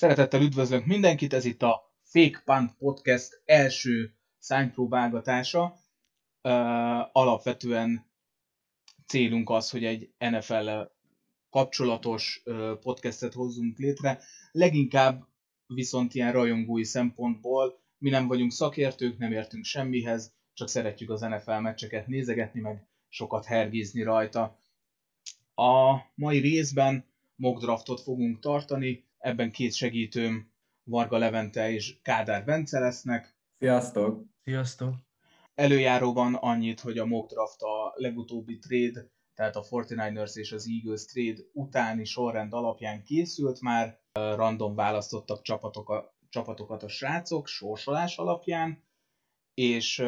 Szeretettel üdvözlök mindenkit, ez itt a Fake Punt Podcast első szánypróbálgatása. Uh, alapvetően célunk az, hogy egy nfl kapcsolatos uh, podcastet hozzunk létre. Leginkább viszont ilyen rajongói szempontból mi nem vagyunk szakértők, nem értünk semmihez, csak szeretjük az NFL meccseket nézegetni, meg sokat hergézni rajta. A mai részben mock draftot fogunk tartani, ebben két segítőm, Varga Levente és Kádár Bence lesznek. Sziasztok! Sziasztok! Előjáróban annyit, hogy a mock draft a legutóbbi trade, tehát a 49ers és az Eagles trade utáni sorrend alapján készült már, random választottak csapatok, csapatokat a srácok sorsolás alapján, és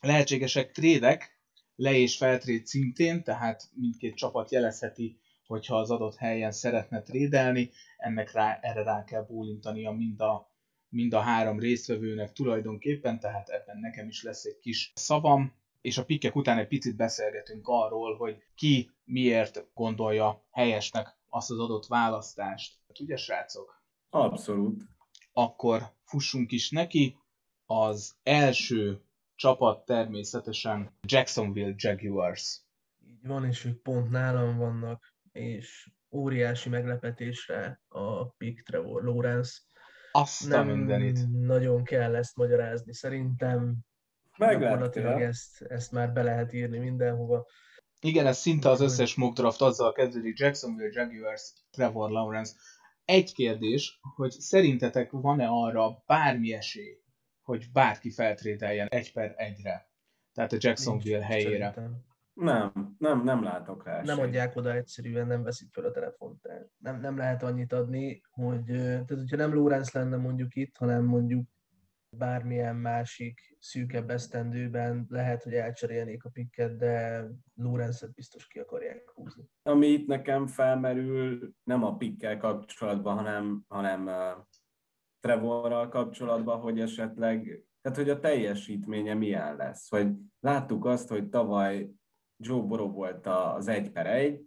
lehetségesek trédek, le- és feltréd szintén, tehát mindkét csapat jelezheti, hogyha az adott helyen szeretne trédelni, ennek rá, erre rá kell bólintania mind a, mind a három résztvevőnek tulajdonképpen, tehát ebben nekem is lesz egy kis szavam, és a pikkek után egy picit beszélgetünk arról, hogy ki miért gondolja helyesnek azt az adott választást. Ugye, srácok? Abszolút. Akkor fussunk is neki. Az első csapat természetesen Jacksonville Jaguars. Így van, és ők pont nálam vannak, és óriási meglepetésre a pick Trevor Lawrence. Azt a mindenit. nagyon kell ezt magyarázni. Szerintem gyakorlatilag ezt, ezt már be lehet írni mindenhova. Igen, ez szinte az összes mock draft azzal kezdődik, Jacksonville Jaguars, Trevor Lawrence. Egy kérdés, hogy szerintetek van-e arra bármi esély, hogy bárki feltrételjen egy per egyre? Tehát a Jacksonville Nincs, helyére. Szerintem. Nem, nem, nem látok rá. Nem adják oda egyszerűen, nem veszik fel a telefont. Nem, nem lehet annyit adni, hogy tehát hogyha nem Lorenz lenne mondjuk itt, hanem mondjuk bármilyen másik szűkebb esztendőben lehet, hogy elcserélnék a pikket, de Lorenzet biztos ki akarják húzni. Ami itt nekem felmerül, nem a pikkel kapcsolatban, hanem, hanem uh, Trevorral kapcsolatban, hogy esetleg, tehát hogy a teljesítménye milyen lesz. Hogy láttuk azt, hogy tavaly Joe Burrow volt az egy per egy,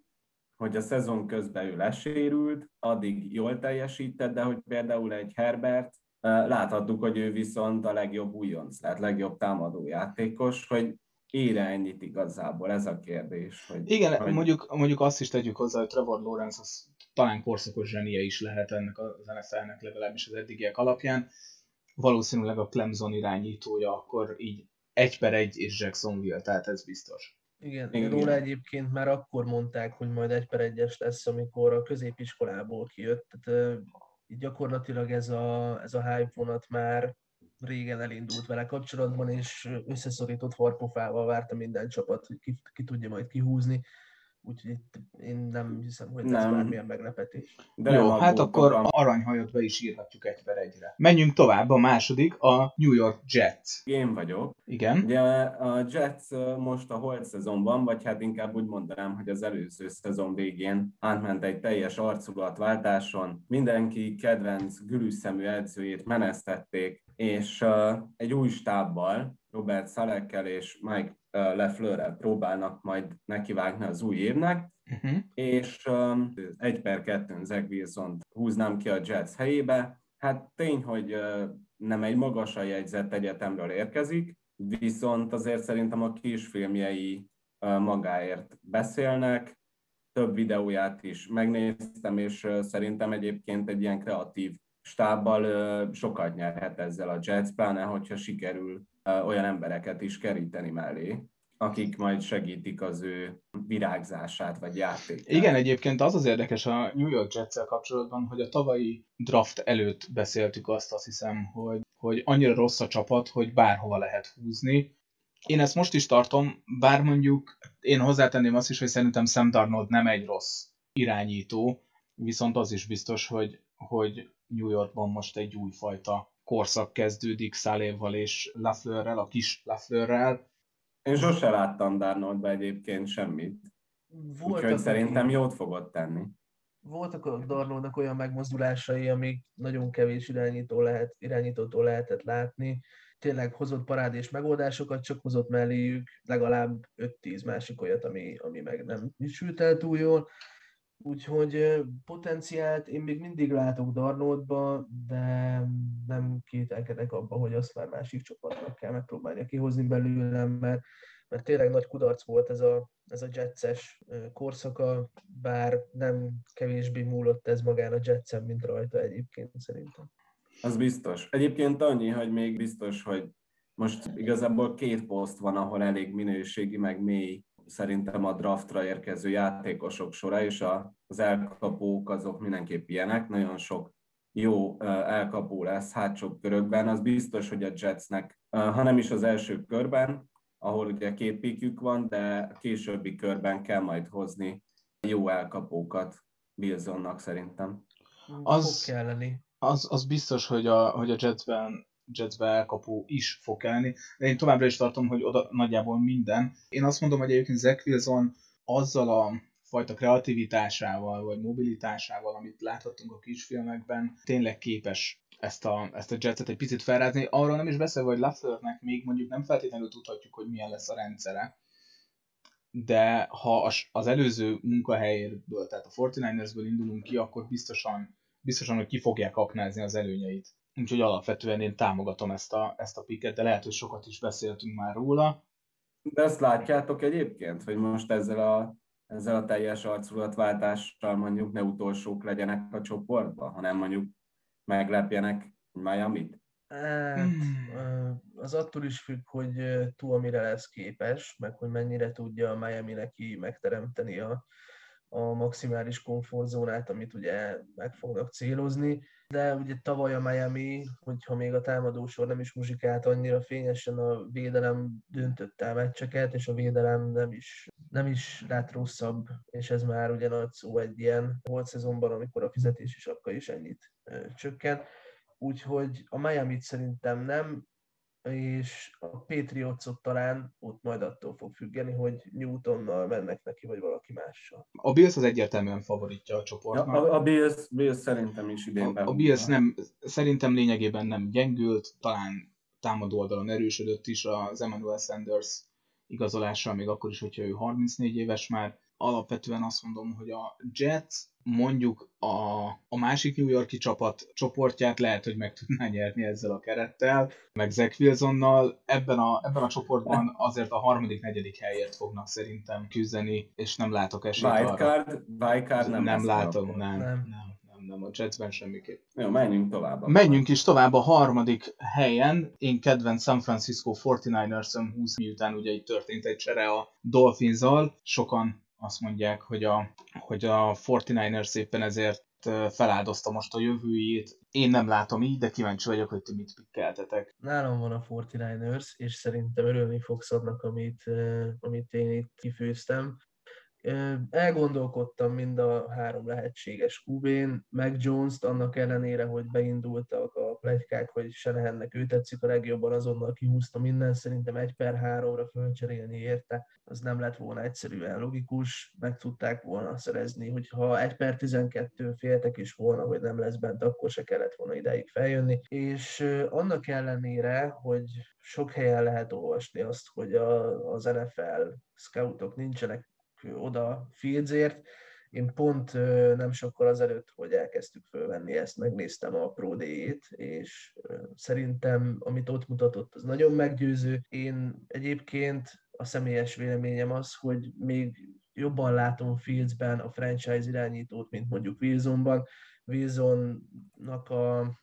hogy a szezon közben ő lesérült, addig jól teljesített, de hogy például egy Herbert, láthattuk, hogy ő viszont a legjobb újonc, tehát legjobb támadó játékos, hogy ére ennyit igazából, ez a kérdés. Hogy, Igen, hogy... Mondjuk, mondjuk azt is tegyük hozzá, hogy Trevor Lawrence az talán korszakos zsenie is lehet ennek az NFL-nek legalábbis az eddigiek alapján. Valószínűleg a Clemson irányítója akkor így egy per egy és Jacksonville, tehát ez biztos. Igen, Igen, róla egyébként már akkor mondták, hogy majd egy per egyes lesz, amikor a középiskolából kijött. Tehát gyakorlatilag ez a, ez a hype vonat már régen elindult vele kapcsolatban, és összeszorított farpofával várta minden csapat, hogy ki, ki tudja majd kihúzni. Úgyhogy itt én nem hiszem, hogy ez bármilyen meglepetés. De Jó, hát akkor a aranyhajot be is írhatjuk egy per egyre. Menjünk tovább, a második, a New York Jets. Én vagyok. Igen. Ugye a Jets most a holt szezonban, vagy hát inkább úgy mondanám, hogy az előző szezon végén átment egy teljes arculatváltáson. Mindenki kedvenc gülüszemű edzőjét menesztették, és egy új stábbal, Robert Szalekkel és Mike Lefleurrel próbálnak majd nekivágni az új évnek, uh-huh. és um, egy per kettőn Zach wilson húznám ki a Jets helyébe. Hát tény, hogy uh, nem egy magasan jegyzett egyetemről érkezik, viszont azért szerintem a kisfilmjei uh, magáért beszélnek, több videóját is megnéztem, és uh, szerintem egyébként egy ilyen kreatív stábbal sokat nyerhet ezzel a Jets, pláne hogyha sikerül olyan embereket is keríteni mellé, akik majd segítik az ő virágzását vagy játékát. Igen, egyébként az az érdekes a New York jets kapcsolatban, hogy a tavalyi draft előtt beszéltük azt, azt hiszem, hogy, hogy annyira rossz a csapat, hogy bárhova lehet húzni. Én ezt most is tartom, bár mondjuk én hozzátenném azt is, hogy szerintem Sam Darnold nem egy rossz irányító, viszont az is biztos, hogy, hogy New Yorkban most egy újfajta korszak kezdődik Szaléval és Lafleurrel, a kis Lafleurrel. Én sose láttam Darnoldba egyébként semmit. Voltak, Úgyhogy szerintem aki... jót fogod tenni. Voltak a Darnoldnak olyan megmozdulásai, amik nagyon kevés irányító lehet, irányítótól lehetett látni. Tényleg hozott parádés megoldásokat, csak hozott melléjük legalább 5-10 másik olyat, ami, ami meg nem sült el túl jól Úgyhogy potenciált én még mindig látok Darnoldba, de nem kételkedek abba, hogy azt már másik csapatnak kell megpróbálnia kihozni belőlem, mert, mert tényleg nagy kudarc volt ez a, ez a Jetses korszaka, bár nem kevésbé múlott ez magán a Jetsen, mint rajta egyébként szerintem. Az biztos. Egyébként annyi, hogy még biztos, hogy most igazából két poszt van, ahol elég minőségi, meg mély szerintem a draftra érkező játékosok sora, és az elkapók azok mindenképp ilyenek, nagyon sok jó elkapó lesz hátsó körökben, az biztos, hogy a Jetsnek, ha nem is az első körben, ahol ugye két van, de a későbbi körben kell majd hozni jó elkapókat Wilsonnak szerintem. Az. Az, az biztos, hogy a, hogy a Jetsben Jetsbe elkapó is fog kelni, de én továbbra is tartom, hogy oda nagyjából minden. Én azt mondom, hogy egyébként Zach Wilson azzal a fajta kreativitásával, vagy mobilitásával, amit láthattunk a kisfilmekben, tényleg képes ezt a, ezt a jetset egy picit felrázni. Arról nem is beszél, hogy Lafleurnek még mondjuk nem feltétlenül tudhatjuk, hogy milyen lesz a rendszere, de ha az előző munkahelyérből, tehát a 49ersből indulunk ki, akkor biztosan, biztosan, hogy ki fogják aknázni az előnyeit. Úgyhogy alapvetően én támogatom ezt a, ezt a piket, de lehet, hogy sokat is beszéltünk már róla. De ezt látjátok egyébként, hogy most ezzel a, ezzel a teljes arculatváltással mondjuk ne utolsók legyenek a csoportban, hanem mondjuk meglepjenek Miami-t? Hát, hmm. az attól is függ, hogy túl mire lesz képes, meg hogy mennyire tudja a Miami neki megteremteni a, a maximális komfortzónát, amit ugye meg fognak célozni. De ugye tavaly a Miami, hogyha még a támadósor nem is muzsikált annyira fényesen, a védelem döntötte a meccseket, és a védelem nem is, nem is lett rosszabb, és ez már ugye nagy szó egy ilyen volt szezonban, amikor a fizetési sapka is ennyit ö, csökken. Úgyhogy a Miami-t szerintem nem, és a Patriotsot talán ott majd attól fog függeni, hogy Newtonnal mennek neki, vagy valaki mással. A Bills az egyértelműen favoritja a csoportnak. Ja, a, a Bills, Bills szerintem is idén A, a Bills nem, szerintem lényegében nem gyengült, talán támadó oldalon erősödött is az Emmanuel Sanders igazolással, még akkor is, hogyha ő 34 éves már. Alapvetően azt mondom, hogy a Jets mondjuk a, a másik New Yorki csapat csoportját lehet, hogy meg tudná nyerni ezzel a kerettel, meg Zach Wilsonnal. Ebben a, ebben a csoportban azért a harmadik, negyedik helyért fognak szerintem küzdeni, és nem látok esélyt Wildcard. Wildcard nem, nem látom, nem, nem, nem, nem, nem, a Jetsben semmiképp. Jó, menjünk tovább. Menjünk is tovább a harmadik helyen. Én kedvenc San Francisco 49ers-öm 20 miután ugye itt történt egy csere a dolphins Sokan azt mondják, hogy a, hogy a 49ers éppen ezért feláldozta most a jövőjét. Én nem látom így, de kíváncsi vagyok, hogy ti mit pikkeltetek. Nálam van a 49ers, és szerintem örülni fogsz annak, amit, amit én itt kifőztem. Elgondolkodtam mind a három lehetséges QB-n, meg Jones-t, annak ellenére, hogy beindultak a plegykák, hogy Senehennek ő tetszik a legjobban, azonnal kihúzta minden, szerintem egy per háromra fölcserélni érte, az nem lett volna egyszerűen logikus, meg tudták volna szerezni, hogyha egy per 12 féltek is volna, hogy nem lesz bent, akkor se kellett volna ideig feljönni, és annak ellenére, hogy sok helyen lehet olvasni azt, hogy a, az NFL scoutok nincsenek oda Fieldsért. Én pont nem sokkal azelőtt, hogy elkezdtük fölvenni ezt, megnéztem a Pro D-ét, és szerintem, amit ott mutatott, az nagyon meggyőző. Én egyébként a személyes véleményem az, hogy még jobban látom Fieldsben a franchise irányítót, mint mondjuk Wilsonban. Wilsonnak a,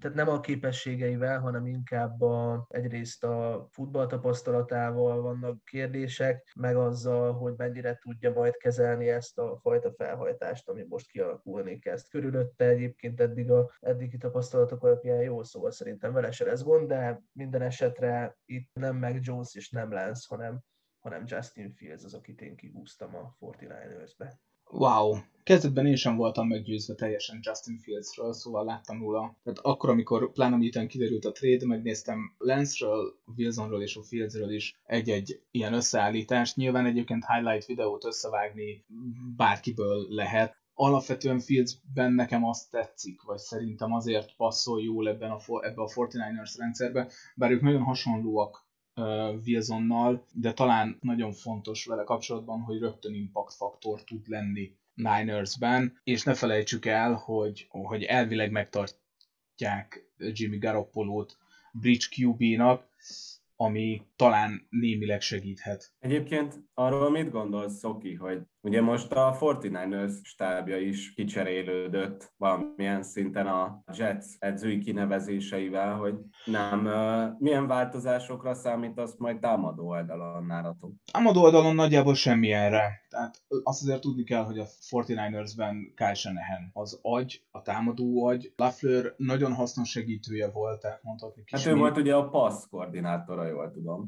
tehát nem a képességeivel, hanem inkább a, egyrészt a futball tapasztalatával vannak kérdések, meg azzal, hogy mennyire tudja majd kezelni ezt a fajta felhajtást, ami most kialakulni kezd. Körülötte egyébként eddig a eddigi tapasztalatok alapján jó, szóval szerintem vele se lesz gond, de minden esetre itt nem meg Jones és nem Lance, hanem hanem Justin Fields az, akit én kihúztam a 49ers-be. Wow, kezdetben én sem voltam meggyőzve teljesen Justin Fieldsről, szóval láttam róla. Tehát akkor, amikor pláne miután kiderült a trade, megnéztem Lance-ről, Wilsonról és a Fieldsről is egy-egy ilyen összeállítást. Nyilván egyébként highlight videót összevágni bárkiből lehet. Alapvetően Fieldsben nekem azt tetszik, vagy szerintem azért passzol jól ebben a, ebbe a 49ers rendszerbe, bár ők nagyon hasonlóak Wilsonnal, de talán nagyon fontos vele kapcsolatban, hogy rögtön impact faktor tud lenni Niners-ben, és ne felejtsük el, hogy, hogy elvileg megtartják Jimmy Garoppolo-t Bridge QB-nak, ami talán némileg segíthet. Egyébként arról mit gondolsz, Szoki, hogy ugye most a 49ers stábja is kicserélődött valamilyen szinten a Jets edzői kinevezéseivel, hogy nem milyen változásokra számítasz majd támadó oldalon nálatok? Támadó oldalon nagyjából semmilyenre. Tehát azt azért tudni kell, hogy a 49ersben Kyle Shanahan az agy, a támadó agy. Lafleur nagyon hasznos segítője volt, tehát mondhatni kis Hát ő volt ugye a passz koordinátora, jól tudom.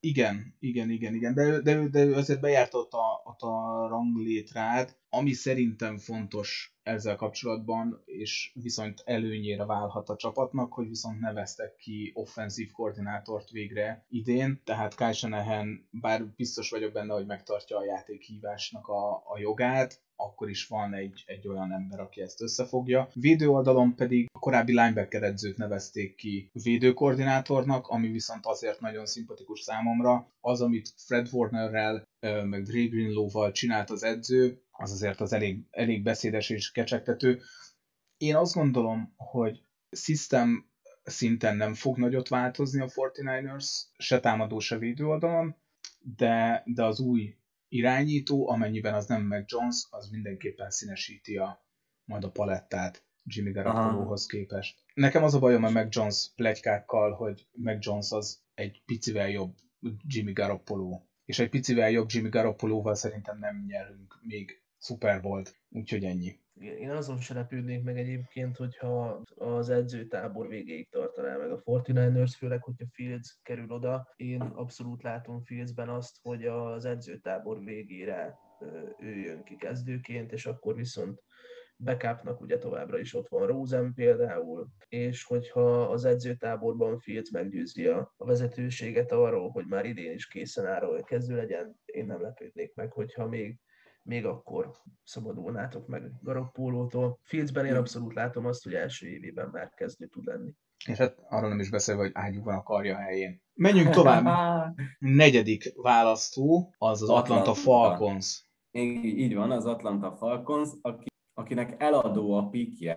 Igen, igen, igen, igen, de, de, de ő azért bejárt ott a, ott a ranglétrát, ami szerintem fontos ezzel kapcsolatban, és viszont előnyére válhat a csapatnak, hogy viszont neveztek ki offenzív koordinátort végre idén, tehát Kyle bár biztos vagyok benne, hogy megtartja a játékhívásnak a, a jogát, akkor is van egy, egy olyan ember, aki ezt összefogja. Védő oldalon pedig a korábbi linebacker edzőt nevezték ki védőkoordinátornak, ami viszont azért nagyon szimpatikus számomra. Az, amit Fred Warnerrel, meg Dre Greenlow-val csinált az edző, az azért az elég, elég beszédes és kecsegtető. Én azt gondolom, hogy system szinten nem fog nagyot változni a 49ers, se támadó, se védő oldalon, de, de az új irányító, amennyiben az nem meg Jones, az mindenképpen színesíti a, majd a palettát Jimmy Garoppolohoz képest. Nekem az a bajom a meg Jones plegykákkal, hogy meg Jones az egy picivel jobb Jimmy Garoppolo. És egy picivel jobb Jimmy Garoppolóval szerintem nem nyerünk még Super volt, úgyhogy ennyi. Én azon se lepődnék meg egyébként, hogyha az edzőtábor végéig tartaná meg a 49ers, főleg, hogyha Fields kerül oda. Én abszolút látom Fieldsben azt, hogy az edzőtábor végére ő jön ki kezdőként, és akkor viszont backupnak ugye továbbra is ott van Rosen például, és hogyha az edzőtáborban Fields meggyőzi a, vezetőséget arról, hogy már idén is készen áll, hogy kezdő legyen, én nem lepődnék meg, hogyha még még akkor szabadulnátok meg Garoppólótól. Fieldsben én abszolút látom azt, hogy első évében már kezdő tud lenni. És hát arról nem is beszélve, hogy ágyuk van a karja helyén. Menjünk tovább. Negyedik választó az az Atlanta, Falcons. Így, így van, az Atlanta Falcons, aki, akinek eladó a pikje.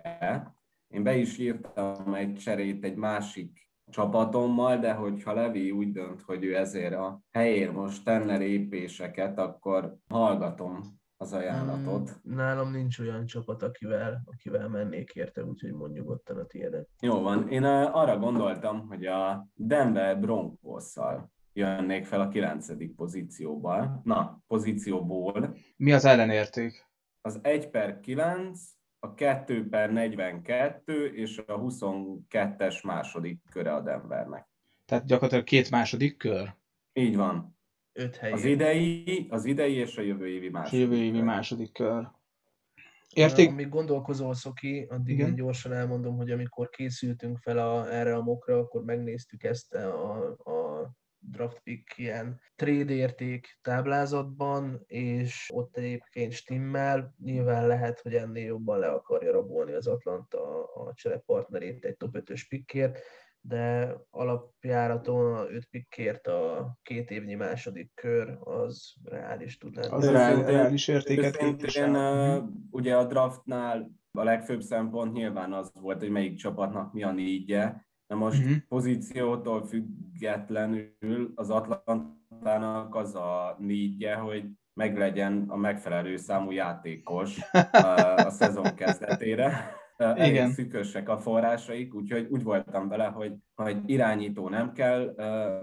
Én be is írtam egy cserét egy másik csapatommal, de hogyha Levi úgy dönt, hogy ő ezért a helyért most tenne lépéseket, akkor hallgatom az ajánlatot. Hmm, nálam nincs olyan csapat, akivel, akivel mennék érte, úgyhogy mondjuk nyugodtan a tiédet. Jó van, én arra gondoltam, hogy a Denver Broncos-szal jönnék fel a kilencedik pozícióból. Na, pozícióból. Mi az ellenérték? Az 1 per 9, a 2 per 42 és a 22-es második köre a Denvernek. Tehát gyakorlatilag két második kör? Így van. Öt. Az idei, az idei és a jövő évi második Jövő évi kör. második kör. Érték? Amíg gondolkozol, Szoki, addig Igen? én gyorsan elmondom, hogy amikor készültünk fel a, erre a mokra, akkor megnéztük ezt a, a draft pick ilyen trade érték táblázatban, és ott egyébként stimmel, nyilván lehet, hogy ennél jobban le akarja rabolni az Atlanta a cserepartnerét egy top 5-ös pickért, de alapjáraton a 5 pickért a két évnyi második kör az reális tud lenni. Az reál, reális értéket Én, uh, ugye a draftnál a legfőbb szempont nyilván az volt, hogy melyik csapatnak mi a négyje. Na most uh-huh. pozíciótól függetlenül az Atlantának az a négyje, hogy meglegyen a megfelelő számú játékos a, a szezon kezdetére elég szűkösek a forrásaik, úgyhogy úgy voltam vele, hogy, hogy irányító nem kell,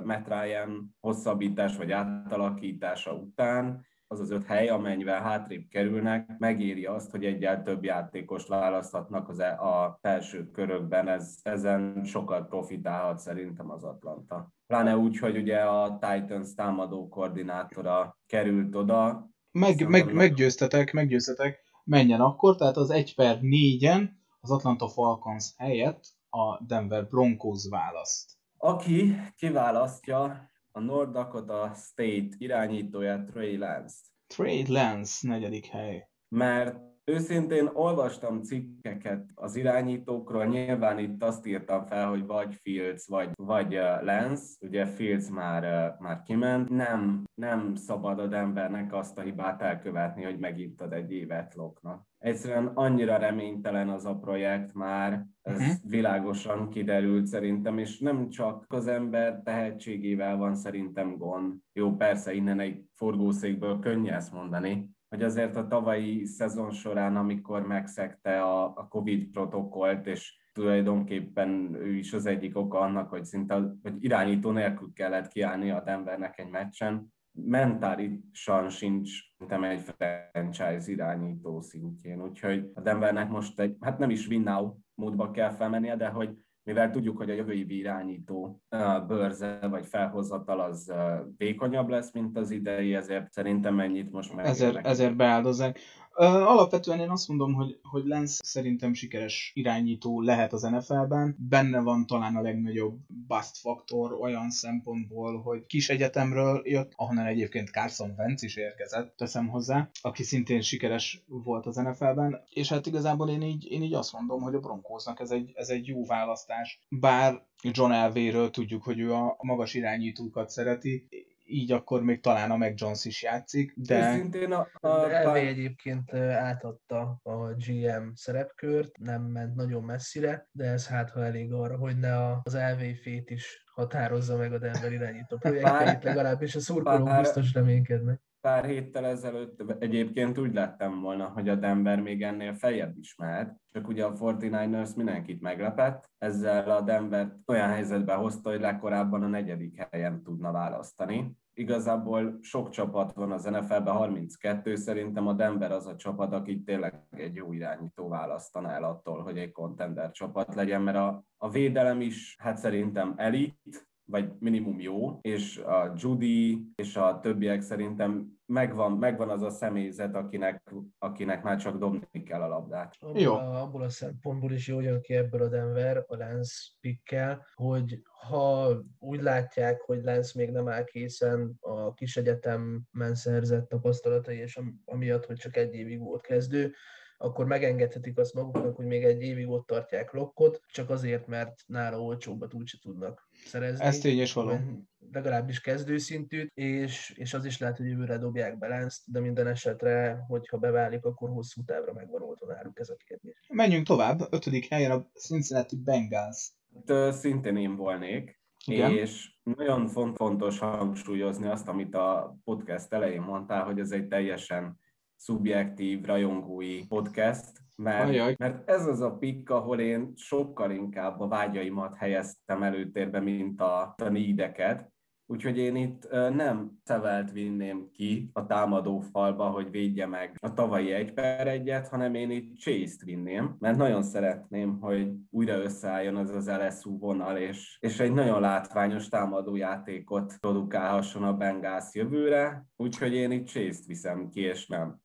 Matt Ryan hosszabbítás vagy átalakítása után, az az öt hely, amennyivel hátrébb kerülnek, megéri azt, hogy egyel több játékost választhatnak az e, a felső körökben, ez, ezen sokat profitálhat szerintem az Atlanta. Pláne úgy, hogy ugye a Titans támadó koordinátora került oda. Meg, meg, meggyőztetek, meggyőztetek, menjen akkor, tehát az 1 per 4-en az Atlanta Falcons helyett a Denver Broncos választ. Aki kiválasztja a North Dakota State irányítója Trey Lance. Trey Lance, negyedik hely. Mert Őszintén olvastam cikkeket az irányítókról, nyilván itt azt írtam fel, hogy vagy Fields, vagy, vagy Lance, ugye Fields már, már kiment. Nem, nem szabad a Denvernek azt a hibát elkövetni, hogy megint ad egy évet Loknak. Egyszerűen annyira reménytelen az a projekt már, ez uh-huh. világosan kiderült szerintem, és nem csak az ember tehetségével van szerintem gond. Jó, persze innen egy forgószékből könnyű ezt mondani, hogy azért a tavalyi szezon során, amikor megszegte a, a Covid protokollt, és tulajdonképpen ő is az egyik oka annak, hogy szinte hogy irányító nélkül kellett kiállni a Denvernek egy meccsen, mentálisan sincs nem egy franchise irányító szintjén, úgyhogy a Denvernek most egy, hát nem is win now módba kell felmennie, de hogy mivel tudjuk, hogy a jövő évi irányító bőrze vagy felhozatal az vékonyabb lesz, mint az idei, ezért szerintem ennyit most meg. Ezért, ezért beáldozzák. Alapvetően én azt mondom, hogy, hogy Lens szerintem sikeres irányító lehet az NFL-ben. Benne van talán a legnagyobb bust faktor olyan szempontból, hogy kis egyetemről jött, ahonnan egyébként Carson Wentz is érkezett, teszem hozzá, aki szintén sikeres volt az NFL-ben, és hát igazából én így, én így azt mondom, hogy a Broncosnak ez egy, ez egy jó választás. Bár John Elvéről tudjuk, hogy ő a magas irányítókat szereti, így akkor még talán a Mac Jones is játszik, de... Őszintén a, a, Elvé egyébként átadta a GM szerepkört, nem ment nagyon messzire, de ez hát ha elég arra, hogy ne az Elvé fét is határozza meg a Denver irányító projektjeit, legalábbis a szurkolók biztos reménykednek pár héttel ezelőtt egyébként úgy lettem volna, hogy a Denver még ennél feljebb is mehet, csak ugye a 49ers mindenkit meglepett, ezzel a Denver olyan helyzetbe hozta, hogy legkorábban a negyedik helyen tudna választani. Igazából sok csapat van az NFL-ben, 32, szerintem a Denver az a csapat, aki tényleg egy jó irányító választaná el attól, hogy egy contender csapat legyen, mert a, a védelem is, hát szerintem elit, vagy minimum jó, és a Judy és a többiek szerintem megvan, megvan az a személyzet, akinek, akinek már csak dobni kell a labdát. Abból, jó. A, abból a szempontból is jó jön ki ebből a Denver a Lance pickkel, hogy ha úgy látják, hogy Lance még nem áll készen a kis egyetemben szerzett tapasztalatai, és amiatt, hogy csak egy évig volt kezdő, akkor megengedhetik azt maguknak, hogy még egy évig ott tartják lokkot, csak azért, mert nála olcsóbbat úgyse tudnak szerezni. Ez tényes való. Legalábbis kezdőszintűt, és, és az is lehet, hogy jövőre dobják balanced, de minden esetre, hogyha beválik, akkor hosszú távra megvan oldva náluk ez a kérdés. Menjünk tovább. Ötödik helyen a Cincinnati Bengals. Itt szintén én volnék. Igen. És nagyon fontos hangsúlyozni azt, amit a podcast elején mondtál, hogy ez egy teljesen szubjektív, rajongói podcast, mert, mert ez az a pikk, ahol én sokkal inkább a vágyaimat helyeztem előtérbe, mint a, a nídeket, Úgyhogy én itt nem Szevelt vinném ki a támadó falba, hogy védje meg a tavalyi egy per egyet, hanem én itt Chase-t vinném, mert nagyon szeretném, hogy újra összeálljon az az LSU vonal, és, és egy nagyon látványos támadó játékot produkálhasson a Bengals jövőre, úgyhogy én itt Chase-t viszem ki, és nem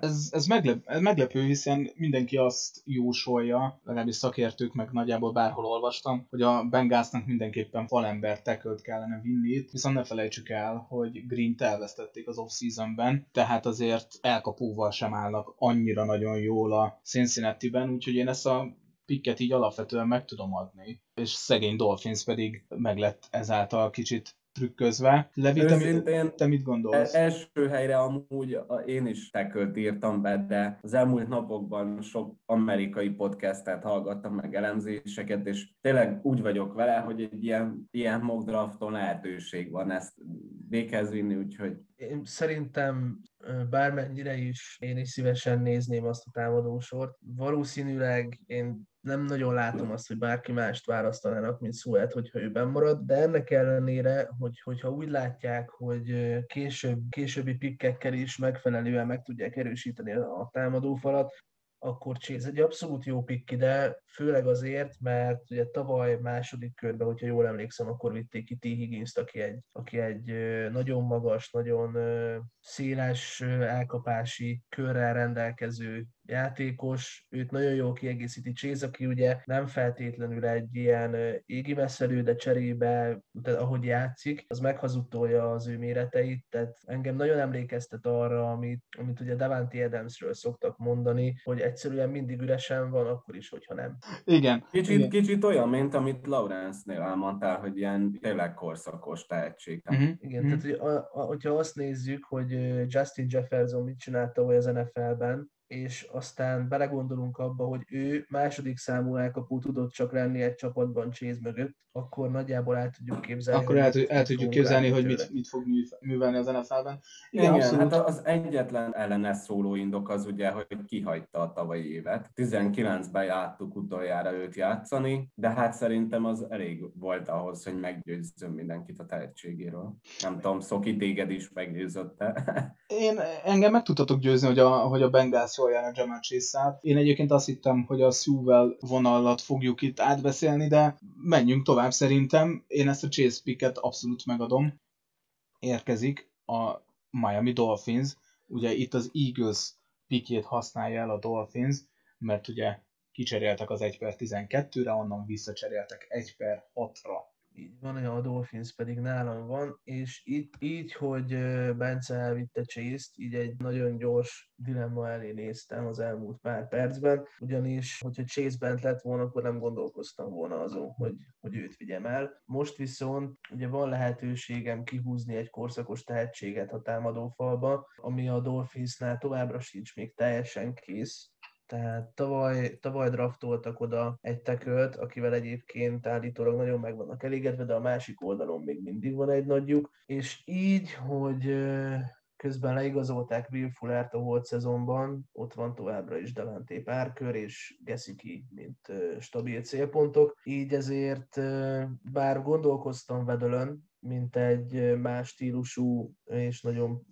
ez, ez, meglep, meglepő, hiszen mindenki azt jósolja, legalábbis szakértők, meg nagyjából bárhol olvastam, hogy a Bengalsnak mindenképpen falember tekölt kellene vinni itt, viszont ne felejtsük el, hogy Green-t elvesztették az off-seasonben, tehát azért elkapóval sem állnak annyira nagyon jól a Cincinnati-ben, úgyhogy én ezt a pikket így alapvetően meg tudom adni, és szegény Dolphins pedig meg lett ezáltal kicsit trükközve. Levi, te, mit, te mit gondolsz? E- első helyre amúgy én is tekölt írtam be, de az elmúlt napokban sok amerikai podcastet hallgattam, meg elemzéseket, és tényleg úgy vagyok vele, hogy egy ilyen, ilyen mock drafton lehetőség van ezt véghez vinni, úgyhogy... Én szerintem bármennyire is én is szívesen nézném azt a támadósort. Valószínűleg én nem nagyon látom azt, hogy bárki mást választanának, mint Szuet, hogyha ő marad, de ennek ellenére, hogy, hogyha úgy látják, hogy később, későbbi pikkekkel is megfelelően meg tudják erősíteni a támadófalat, akkor Chase egy abszolút jó pick ide, főleg azért, mert ugye tavaly második körben, hogyha jól emlékszem, akkor vitték ki T. higgins aki egy, aki egy nagyon magas, nagyon széles elkapási körrel rendelkező játékos, őt nagyon jól kiegészíti Chase, aki ugye nem feltétlenül egy ilyen égi messzelő, de cserébe, tehát ahogy játszik, az meghazudtolja az ő méreteit, tehát engem nagyon emlékeztet arra, amit, amit ugye Davante Adamsről szoktak mondani, hogy egyszerűen mindig üresen van, akkor is, hogyha nem. Igen. Kicsit, igen. kicsit olyan, mint amit Lawrence-nél elmondtál, hogy ilyen tényleg korszakos tehetség. Uh-huh. Igen, uh-huh. tehát hogy, a, a, hogyha azt nézzük, hogy Justin Jefferson mit csinálta vagy az NFL-ben, és aztán belegondolunk abba, hogy ő második számú elkapó tudott csak lenni egy csapatban Chase mögött, akkor nagyjából el tudjuk képzelni. Akkor el, el tudjuk képzelni, hogy mit, mit fog művelni az NFL-ben. Igen, Igen hát az egyetlen ellene szóló indok az ugye, hogy kihagyta a tavalyi évet. 19-ben játtuk utoljára őt játszani, de hát szerintem az elég volt ahhoz, hogy meggyőzzön mindenkit a tehetségéről. Nem tudom, Szoki téged is meggyőzötte. Én engem meg tudtatok győzni, hogy a, hogy a Bengals jól jár a Jamal chase Én egyébként azt hittem, hogy a Sewell vonalat fogjuk itt átbeszélni, de menjünk tovább szerintem. Én ezt a Chase picket abszolút megadom. Érkezik a Miami Dolphins. Ugye itt az Eagles pikét használja el a Dolphins, mert ugye kicseréltek az 1 per 12-re, onnan visszacseréltek 1 per 6-ra így van, a Dolphins pedig nálam van, és itt így, hogy Bence elvitte chase így egy nagyon gyors dilemma elé néztem az elmúlt pár percben, ugyanis, hogyha Chase bent lett volna, akkor nem gondolkoztam volna azon, hogy, hogy őt vigyem el. Most viszont ugye van lehetőségem kihúzni egy korszakos tehetséget a támadófalba, ami a Dolphinsnál továbbra sincs még teljesen kész, tehát tavaly, tavaly draftoltak oda egy tekölt, akivel egyébként állítólag nagyon meg vannak elégedve, de a másik oldalon még mindig van egy nagyjuk, és így, hogy közben leigazolták Will Fullert a volt szezonban, ott van továbbra is Devante Parker és Gesicki, mint stabil célpontok, így ezért bár gondolkoztam Vedölön, mint egy más stílusú és nagyon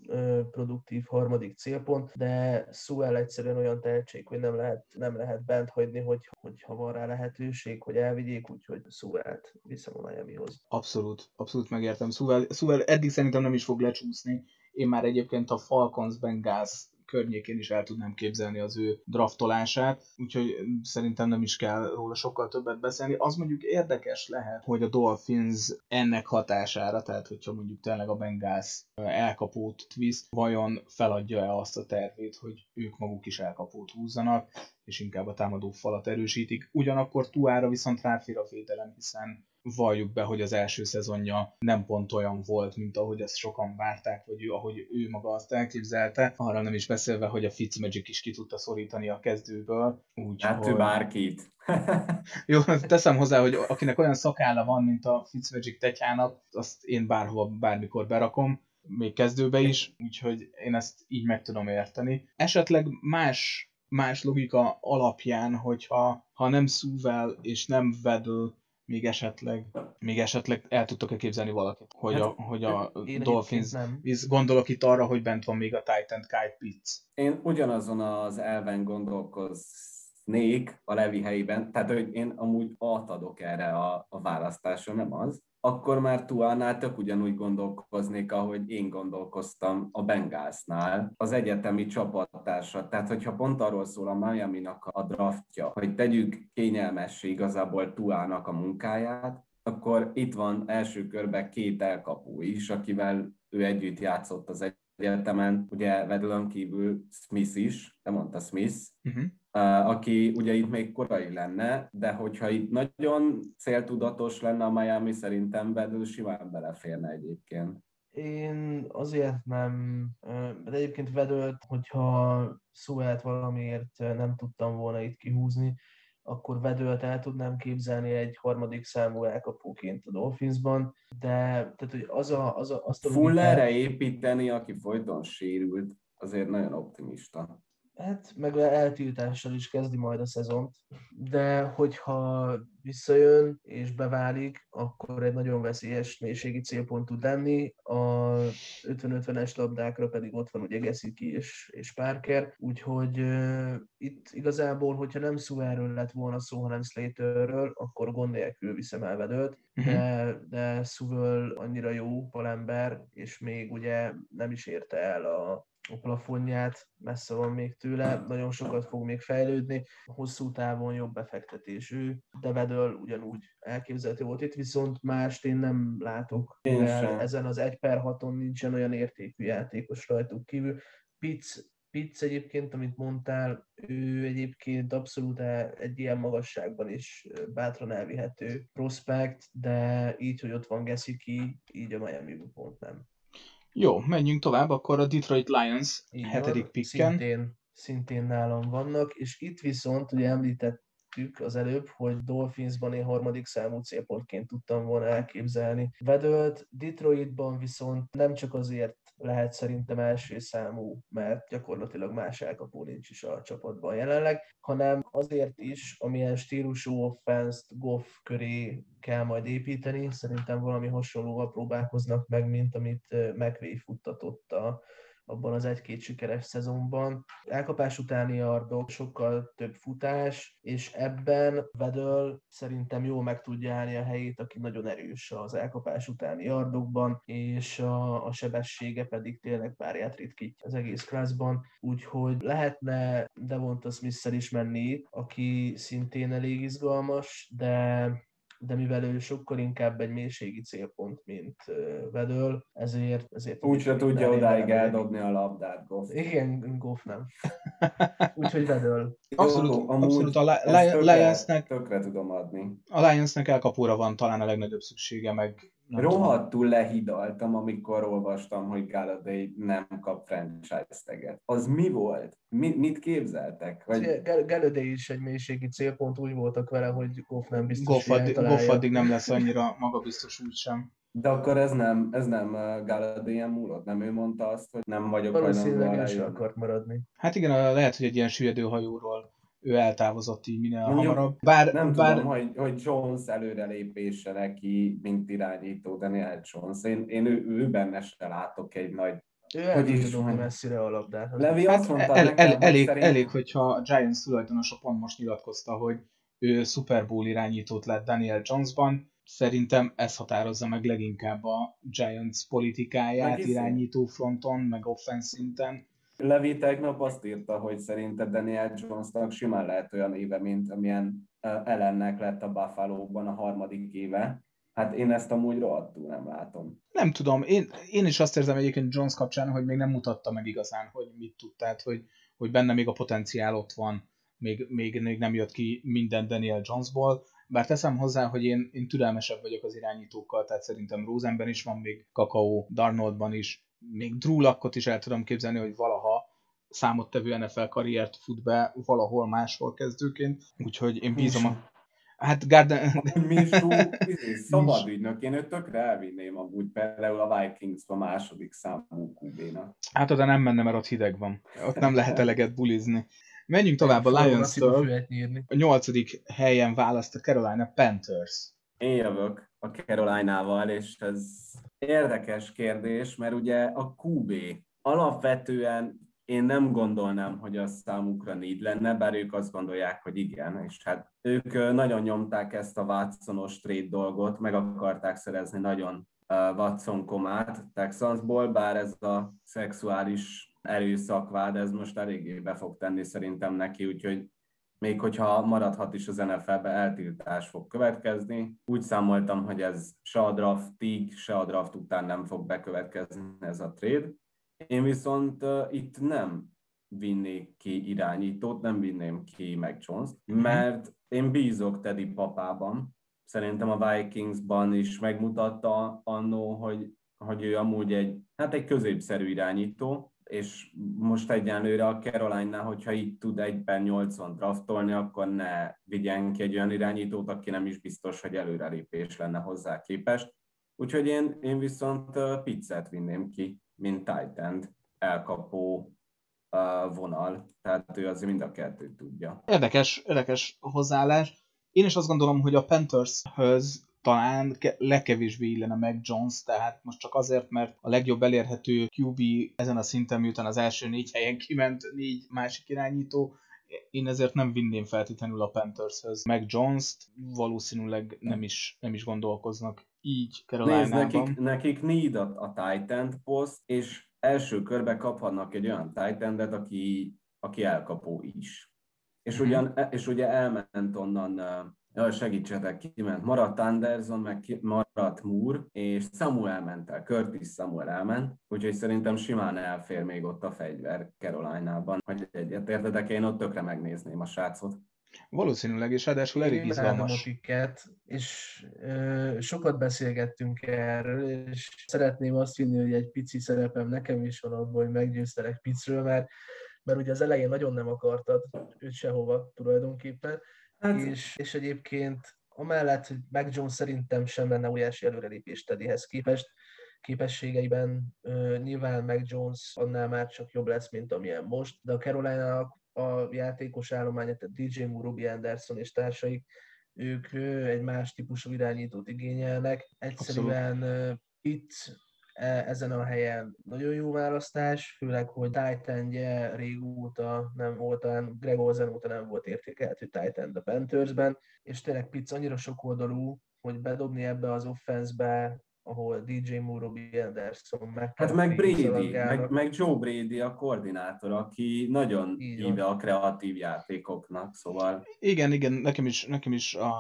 produktív harmadik célpont, de Suel egyszerűen olyan tehetség, hogy nem lehet, nem lehet bent hagyni, hogy, hogy ha van rá lehetőség, hogy elvigyék, úgyhogy Suelt viszem a Miamihoz. Abszolút, abszolút megértem. Suel, Suel eddig szerintem nem is fog lecsúszni. Én már egyébként a Falcons Bengals környékén is el tudnám képzelni az ő draftolását, úgyhogy szerintem nem is kell róla sokkal többet beszélni. Az mondjuk érdekes lehet, hogy a Dolphins ennek hatására, tehát hogyha mondjuk tényleg a Bengals elkapót twist, vajon feladja-e azt a tervét, hogy ők maguk is elkapót húzzanak, és inkább a támadó falat erősítik. Ugyanakkor Tuára viszont ráfér a védelem, hiszen valljuk be, hogy az első szezonja nem pont olyan volt, mint ahogy ezt sokan várták, vagy ő, ahogy ő maga azt elképzelte. Arra nem is beszélve, hogy a Fitzmagic is ki tudta szorítani a kezdőből. Úgy, hát hogy... ő bárkit. Jó, teszem hozzá, hogy akinek olyan szakálla van, mint a Fitzmagic tetyának, azt én bárhova, bármikor berakom még kezdőbe is, úgyhogy én ezt így meg tudom érteni. Esetleg más más logika alapján, hogyha ha nem szúvel és nem vedül, még esetleg, még esetleg el tudtok-e képzelni valakit, hogy hát, a, hogy a Dolphins, nem. gondolok itt arra, hogy bent van még a Titan Kyle Pitts. Én ugyanazon az elven gondolkoznék a Levi helyében, tehát hogy én amúgy adok erre a, a választásra, nem az, akkor már Tuánál tök ugyanúgy gondolkoznék, ahogy én gondolkoztam a Bengalsnál, az egyetemi csapattársa. Tehát, hogyha pont arról szól a miami a draftja, hogy tegyük kényelmessé igazából Tuának a munkáját, akkor itt van első körben két elkapó is, akivel ő együtt játszott az egyetemen, ugye Vedlön kívül Smith is, de mondta Smith, uh-huh aki ugye itt még korai lenne, de hogyha itt nagyon céltudatos lenne a Miami, szerintem belül simán beleférne egyébként. Én azért nem, de egyébként vedőlt, hogyha Szuelt valamiért nem tudtam volna itt kihúzni, akkor vedőlt el tudnám képzelni egy harmadik számú elkapóként a Dolphinsban, de tehát, hogy az a... Az a azt Fullerre építeni, aki folyton sérült, azért nagyon optimista. Hát meg eltiltással is kezdi majd a szezont, de hogyha visszajön és beválik, akkor egy nagyon veszélyes mélységi célpont tud lenni. A 50-50-es labdákra pedig ott van ugye Gesicki és, és Parker, úgyhogy uh, itt igazából, hogyha nem Suárről lett volna szó, hanem Slaterről, akkor gond nélkül viszem elvedőt, uh-huh. de, de Suvel annyira jó palember, és még ugye nem is érte el a, a plafonját, messze van még tőle, nagyon sokat fog még fejlődni, hosszú távon jobb befektetésű, de Vedől ugyanúgy elképzelhető volt itt, viszont mást én nem látok, mivel ezen az 1 per 6-on nincsen olyan értékű játékos rajtuk kívül. Pitts, Pitts egyébként, amit mondtál, ő egyébként abszolút egy ilyen magasságban is bátran elvihető prospekt, de így, hogy ott van Gesicki, így a Miami pont nem. Jó, menjünk tovább, akkor a Detroit Lions Így hetedik picken. Szintén, szintén nálam vannak, és itt viszont ugye említettük az előbb, hogy Dolphinsban én harmadik számú célpontként tudtam volna elképzelni. Vedölt, Detroitban viszont nem csak azért lehet szerintem első számú, mert gyakorlatilag más elkapó nincs is a csapatban jelenleg, hanem azért is, amilyen stílusú offense Goff köré kell majd építeni. Szerintem valami hasonlóval próbálkoznak meg, mint amit McVay futtatott a abban az egy-két sikeres szezonban. Elkapás utáni ardok, sokkal több futás, és ebben Vedöl szerintem jól meg tudja állni a helyét, aki nagyon erős az elkapás utáni ardokban, és a, a sebessége pedig tényleg párját ritkítja az egész klászban, úgyhogy lehetne Devonta smith is menni, aki szintén elég izgalmas, de de mivel ő sokkal inkább egy mélységi célpont, mint Vedöl, ezért... ezért Úgyse tudja odáig eldobni a labdát, Goff. Igen, Goff nem. Úgyhogy Vedöl. Abszolút, Jó, abszolút a Lionsnek... Tökre tudom adni. A Lionsnek elkapóra van talán a legnagyobb szüksége, meg Rohadtul lehidaltam, amikor olvastam, hogy Galladay nem kap franchise teget. Az mi volt? Mi, mit képzeltek? Vagy... Galladay is egy mélységi célpont, úgy voltak vele, hogy Goff nem biztos, Goff, addig, Goff addig nem lesz annyira magabiztos úgysem. De akkor ez nem, ez nem uh, Galladay-en múlott? Nem ő mondta azt, hogy nem vagyok Valószínűleg ő sem akart maradni. Hát igen, lehet, hogy egy ilyen süllyedő hajóról ő eltávozott így minél Mondjuk, hamarabb. Bár, nem bár... tudom, hogy, hogy Jones előrelépése neki, mint irányító, Daniel Jones. Én, én ő, ő benne se látok egy nagy ő hogy is tudom, messzire a labdát. Levi hát azt mondta el, nekem, el, elég, szerint... elég, hogyha a Giants tulajdonosa pont most nyilatkozta, hogy ő Super Bowl irányítót lett Daniel Jonesban. Szerintem ez határozza meg leginkább a Giants politikáját irányító fronton, meg offense szinten Levi tegnap azt írta, hogy szerinte Daniel Jonesnak simán lehet olyan éve, mint amilyen ellennek lett a Buffalo-ban a harmadik éve. Hát én ezt amúgy rohadtul nem látom. Nem tudom, én, én is azt érzem egyébként Jones kapcsán, hogy még nem mutatta meg igazán, hogy mit tud, tehát hogy, hogy benne még a potenciál ott van, még, még, még nem jött ki minden Daniel Jonesból, bár teszem hozzá, hogy én, én türelmesebb vagyok az irányítókkal, tehát szerintem Rosenben is van még kakaó, Darnoldban is, még Drew Lackot is el tudom képzelni, hogy valaha számottevő NFL karriert fut be valahol máshol kezdőként, úgyhogy én bízom a... Hát Garden... Minsú izé, szabad ügynök, én őt tökre elvinném amúgy például a Vikings a második számú QB-nak. Hát oda nem menne, mert ott hideg van. Ott nem lehet eleget bulizni. Menjünk tovább a Lions-től. A nyolcadik helyen választ a Carolina Panthers. Én jövök a Caroline-val, és ez érdekes kérdés, mert ugye a QB alapvetően én nem gondolnám, hogy az számukra need lenne, bár ők azt gondolják, hogy igen, és hát ők nagyon nyomták ezt a Watsonos trade dolgot, meg akarták szerezni nagyon Watson komát Texansból, bár ez a szexuális erőszakvád, ez most eléggé be fog tenni szerintem neki, úgyhogy még hogyha maradhat is az NFL-be, eltiltás fog következni. Úgy számoltam, hogy ez se a draftig, se a draft után nem fog bekövetkezni ez a trade. Én viszont uh, itt nem vinnék ki irányítót, nem vinném ki meg jones mm-hmm. mert én bízok Teddy papában. Szerintem a Vikingsban is megmutatta annó, hogy, hogy ő amúgy egy, hát egy középszerű irányító, és most egyenlőre a Caroline-nál, hogyha itt tud egyben 80 draftolni, akkor ne vigyen ki egy olyan irányítót, aki nem is biztos, hogy előrelépés lenne hozzá képest. Úgyhogy én, én viszont pizzát vinném ki, mint titan elkapó vonal, tehát ő azért mind a kettőt tudja. Érdekes, érdekes hozzáállás. Én is azt gondolom, hogy a Panthers-höz talán legkevésbé illene meg Jones, tehát most csak azért, mert a legjobb elérhető QB ezen a szinten, miután az első négy helyen kiment négy másik irányító, én ezért nem vinném feltétlenül a Panthers-höz. Meg Jones-t valószínűleg nem is, nem is gondolkoznak így Carolina-ban. nekik, nekik need a, a Titan poszt, és első körbe kaphatnak egy olyan titan aki, aki elkapó is. És, mm-hmm. ugyan, és ugye elment onnan uh, segítsetek, kiment, maradt Anderson, meg ki, maradt Moore, és Samuel ment el, Curtis Samuel elment, úgyhogy szerintem simán elfér még ott a fegyver Caroline-ban. Hogy egyetértetek, én ott tökre megnézném a srácot. Valószínűleg, és ráadásul elég izgalmas. Piket, és ö, sokat beszélgettünk erről, és szeretném azt hinni, hogy egy pici szerepem nekem is van abban, hogy meggyőztelek Picről, mert, mert ugye az elején nagyon nem akartad őt sehova tulajdonképpen, hát... és, és egyébként amellett, hogy Mac Jones szerintem sem lenne óriási előrelépés Teddyhez képest, képességeiben uh, nyilván Mac Jones annál már csak jobb lesz, mint amilyen most, de a Carolina a játékos állománya, tehát DJ Moore, Ruby Anderson és társaik, ők egy más típusú irányítót igényelnek. Egyszerűen Abszolút. itt ezen a helyen nagyon jó választás, főleg, hogy Titan régóta nem volt, Greg Olsen óta nem volt értékelhető Titan a Panthersben, és tényleg Pitts annyira oldalú, hogy bedobni ebbe az offenszbe ahol DJ Moore, Robbie Anderson, meg Hát meg Brady, meg, meg, Joe Brady a koordinátor, aki nagyon híve a kreatív játékoknak, szóval... Igen, igen, nekem is, nekem is a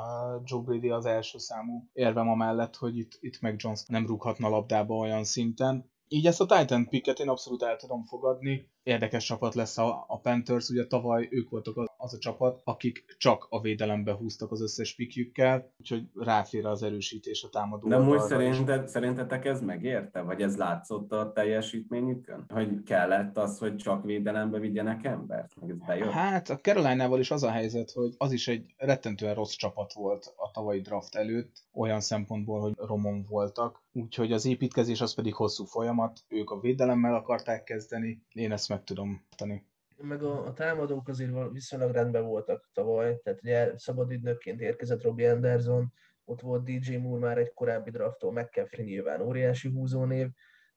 Joe Brady az első számú érvem amellett, hogy itt, itt meg Jones nem rúghatna labdába olyan szinten. Így ezt a Titan picket én abszolút el tudom fogadni. Érdekes csapat lesz a, a Panthers, ugye tavaly ők voltak az, az a csapat, akik csak a védelembe húztak az összes pikjükkel, úgyhogy ráfér az erősítés a támadó. De most szerinted, szerintetek ez megérte? Vagy ez látszott a teljesítményükön? Hogy kellett az, hogy csak védelembe vigyenek embert? Meg ez bejött? Hát a Caroline-nál is az a helyzet, hogy az is egy rettentően rossz csapat volt a tavalyi draft előtt, olyan szempontból, hogy romon voltak, úgyhogy az építkezés az pedig hosszú folyamat, ők a védelemmel akarták kezdeni, én ezt meg tudom tenni. Meg a, a támadók azért viszonylag rendben voltak tavaly, tehát ugye szabadügynökként érkezett Robbie Anderson, ott volt DJ Moore már egy korábbi drafttól, McCaffrey nyilván óriási húzónév,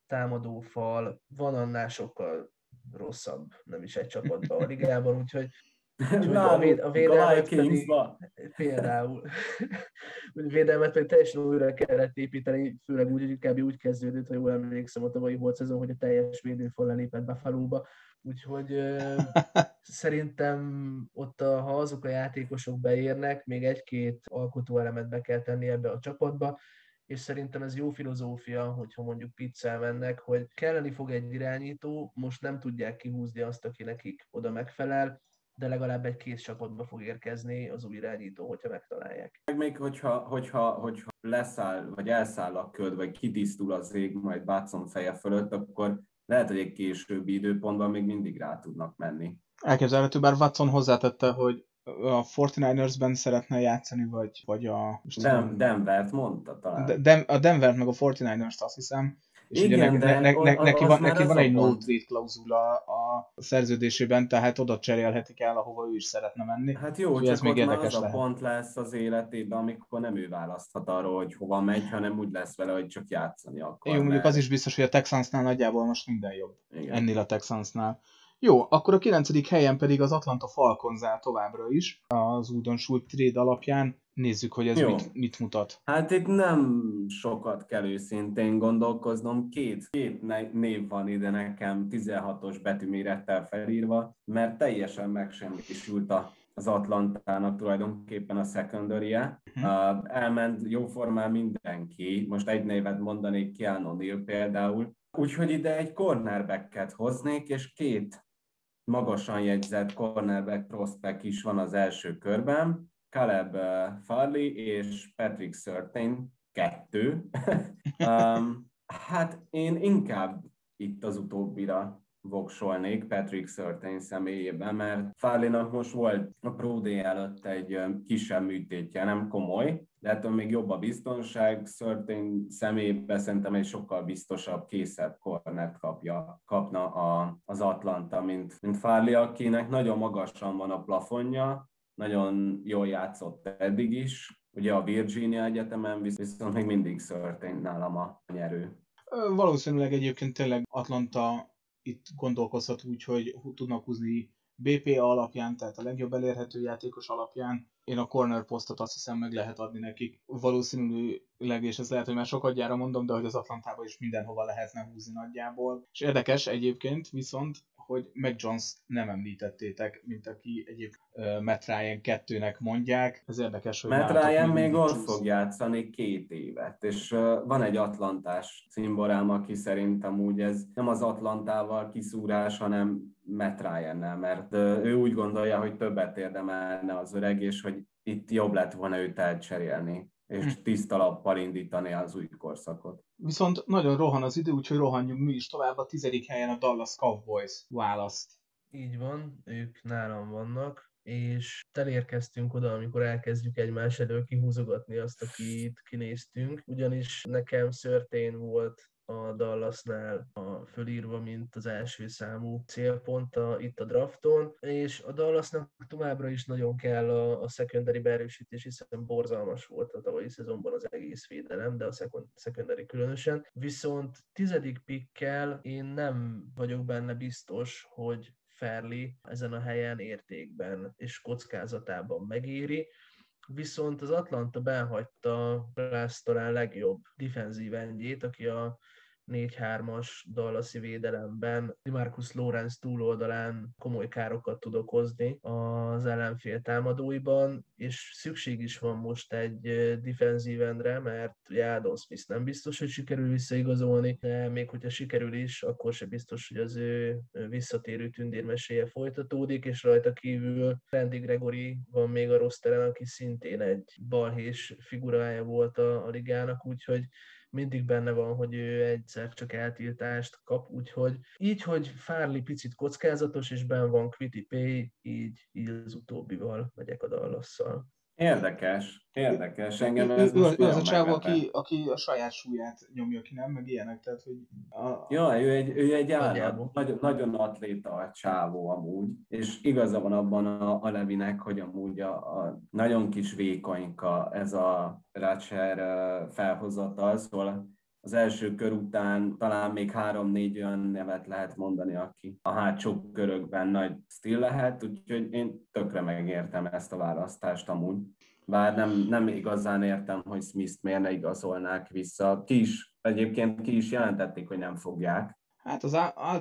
támadófal, van annál sokkal rosszabb, nem is egy csapatban a ligában, úgyhogy Na, a, véd, a védelmet pedig, például, a védelmet pedig teljesen újra kellett építeni, főleg úgy, hogy kb. úgy kezdődött, ha jól emlékszem a tavalyi volt szezon, hogy a teljes védőfal lelépett Buffalo-ba, úgyhogy ö, szerintem ott, a, ha azok a játékosok beérnek, még egy-két alkotóelemet be kell tenni ebbe a csapatba, és szerintem ez jó filozófia, hogyha mondjuk pizzá mennek, hogy kelleni fog egy irányító, most nem tudják kihúzni azt, aki nekik oda megfelel, de legalább egy kész csapatba fog érkezni az új irányító, hogyha megtalálják. Meg még hogyha, hogyha, hogyha leszáll, vagy elszáll a köd, vagy kitisztul az ég majd Watson feje fölött, akkor lehet, hogy egy későbbi időpontban még mindig rá tudnak menni. Elképzelhető, bár Watson hozzátette, hogy a 49ersben szeretne játszani, vagy, vagy a... Dem, Denvert mondta talán. De, a Denvert meg a 49ers-t azt hiszem, és Igen, ugye ne, ne, ne, ne, neki van, neki van egy no trade klauzula a szerződésében, tehát oda cserélhetik el, ahova ő is szeretne menni. Hát jó, csak ez még ott az lehet. a pont lesz az életében, amikor nem ő választhat arról, hogy hova megy, hanem úgy lesz vele, hogy csak játszani akar. Jó, mondjuk az is biztos, hogy a Texansnál nagyjából most minden jobb. Igen. Ennél a Texansnál. Jó, akkor a kilencedik helyen pedig az Atlanta Falcons áll továbbra is az újdonsult trade alapján. Nézzük, hogy ez mit, mit mutat. Hát itt nem sokat kell őszintén gondolkoznom. Két, két név van ide nekem 16-os betűmérettel felírva, mert teljesen megsemmisült a az Atlantának tulajdonképpen a secondary -e. Uh, elment jóformán mindenki, most egy névet mondanék Keanu Neal például, úgyhogy ide egy cornerbacket hoznék, és két magasan jegyzett cornerback prospect is van az első körben, Caleb uh, Farley és Patrick Surtain kettő. um, hát én inkább itt az utóbbira voksolnék Patrick Surtain személyében, mert Fálinak most volt a Pro Day előtt egy kisebb műtétje, nem komoly, de ettől még jobb a biztonság. Surtain személyében szerintem egy sokkal biztosabb, készebb kornet kapja, kapna a, az Atlanta, mint, mint Farley, akinek nagyon magasan van a plafonja, nagyon jól játszott eddig is, ugye a Virginia Egyetemen, viszont még mindig Surtain nálam a nyerő. Valószínűleg egyébként tényleg Atlanta itt gondolkozhat úgy, hogy tudnak húzni BPA alapján, tehát a legjobb elérhető játékos alapján. Én a corner posztot azt hiszem meg lehet adni nekik. Valószínűleg, és ez lehet, hogy már sokat gyára mondom, de hogy az Atlantában is mindenhova lehetne húzni nagyjából. És érdekes egyébként viszont, hogy Mac Jones nem említettétek, mint aki egyéb uh, Matt Ryan kettőnek mondják. Ez érdekes, hogy Matt Ryan még ott fog játszani két évet, és uh, van egy atlantás cimborám, aki szerintem úgy ez nem az Atlantával kiszúrás, hanem Matt ryan mert uh, ő úgy gondolja, hogy többet érdemelne az öreg, és hogy itt jobb lett volna őt elcserélni és hm. tiszta lappal indítani az új korszakot. Viszont nagyon rohan az idő, úgyhogy rohanjunk mi is tovább. A tizedik helyen a Dallas Cowboys választ. Így van, ők nálam vannak, és elérkeztünk oda, amikor elkezdjük egymás elől kihúzogatni azt, akit kinéztünk, ugyanis nekem szörtén volt a Dallasnál a fölírva, mint az első számú célpont a, itt a drafton, és a Dallasnak továbbra is nagyon kell a, a secondary beerősítés, hiszen borzalmas volt a tavalyi szezonban az egész védelem, de a secondary különösen. Viszont tizedik pikkel én nem vagyok benne biztos, hogy Ferli ezen a helyen értékben és kockázatában megéri, viszont az Atlanta behagyta Brász talán legjobb defenzív endjét, aki a 4-3-as Dallasi védelemben Marcus Lawrence túloldalán komoly károkat tud okozni az ellenfél támadóiban, és szükség is van most egy defensív endre, mert ugye Smith nem biztos, hogy sikerül visszaigazolni, de még hogyha sikerül is, akkor se biztos, hogy az ő visszatérő tündérmeséje folytatódik, és rajta kívül Randy Gregory van még a rosteren, aki szintén egy balhés figurája volt a, a ligának, úgyhogy mindig benne van, hogy ő egyszer csak eltiltást kap, úgyhogy így, hogy Fárli picit kockázatos, és ben van Quitty Pay, így, így az utóbbival megyek a Dallasszal. Érdekes, érdekes. Engem ez ő, most ő az a csávó, aki, aki a saját súlyát nyomja ki, nem? Meg ilyenek, tehát, hogy... A... Ja, ő egy, ő egy állat, nagyon, nagyon atléta a csávó amúgy, és igaza van abban a, a Levinek, hogy amúgy a, a nagyon kis vékonyka ez a Ratcher felhozatal, szóval az első kör után talán még három-négy olyan nevet lehet mondani, aki a hátsó körökben nagy stíl lehet, úgyhogy én tökre megértem ezt a választást amúgy. Bár nem, nem igazán értem, hogy Smith-t miért ne igazolnák vissza. Ki is, egyébként ki is jelentették, hogy nem fogják. Hát az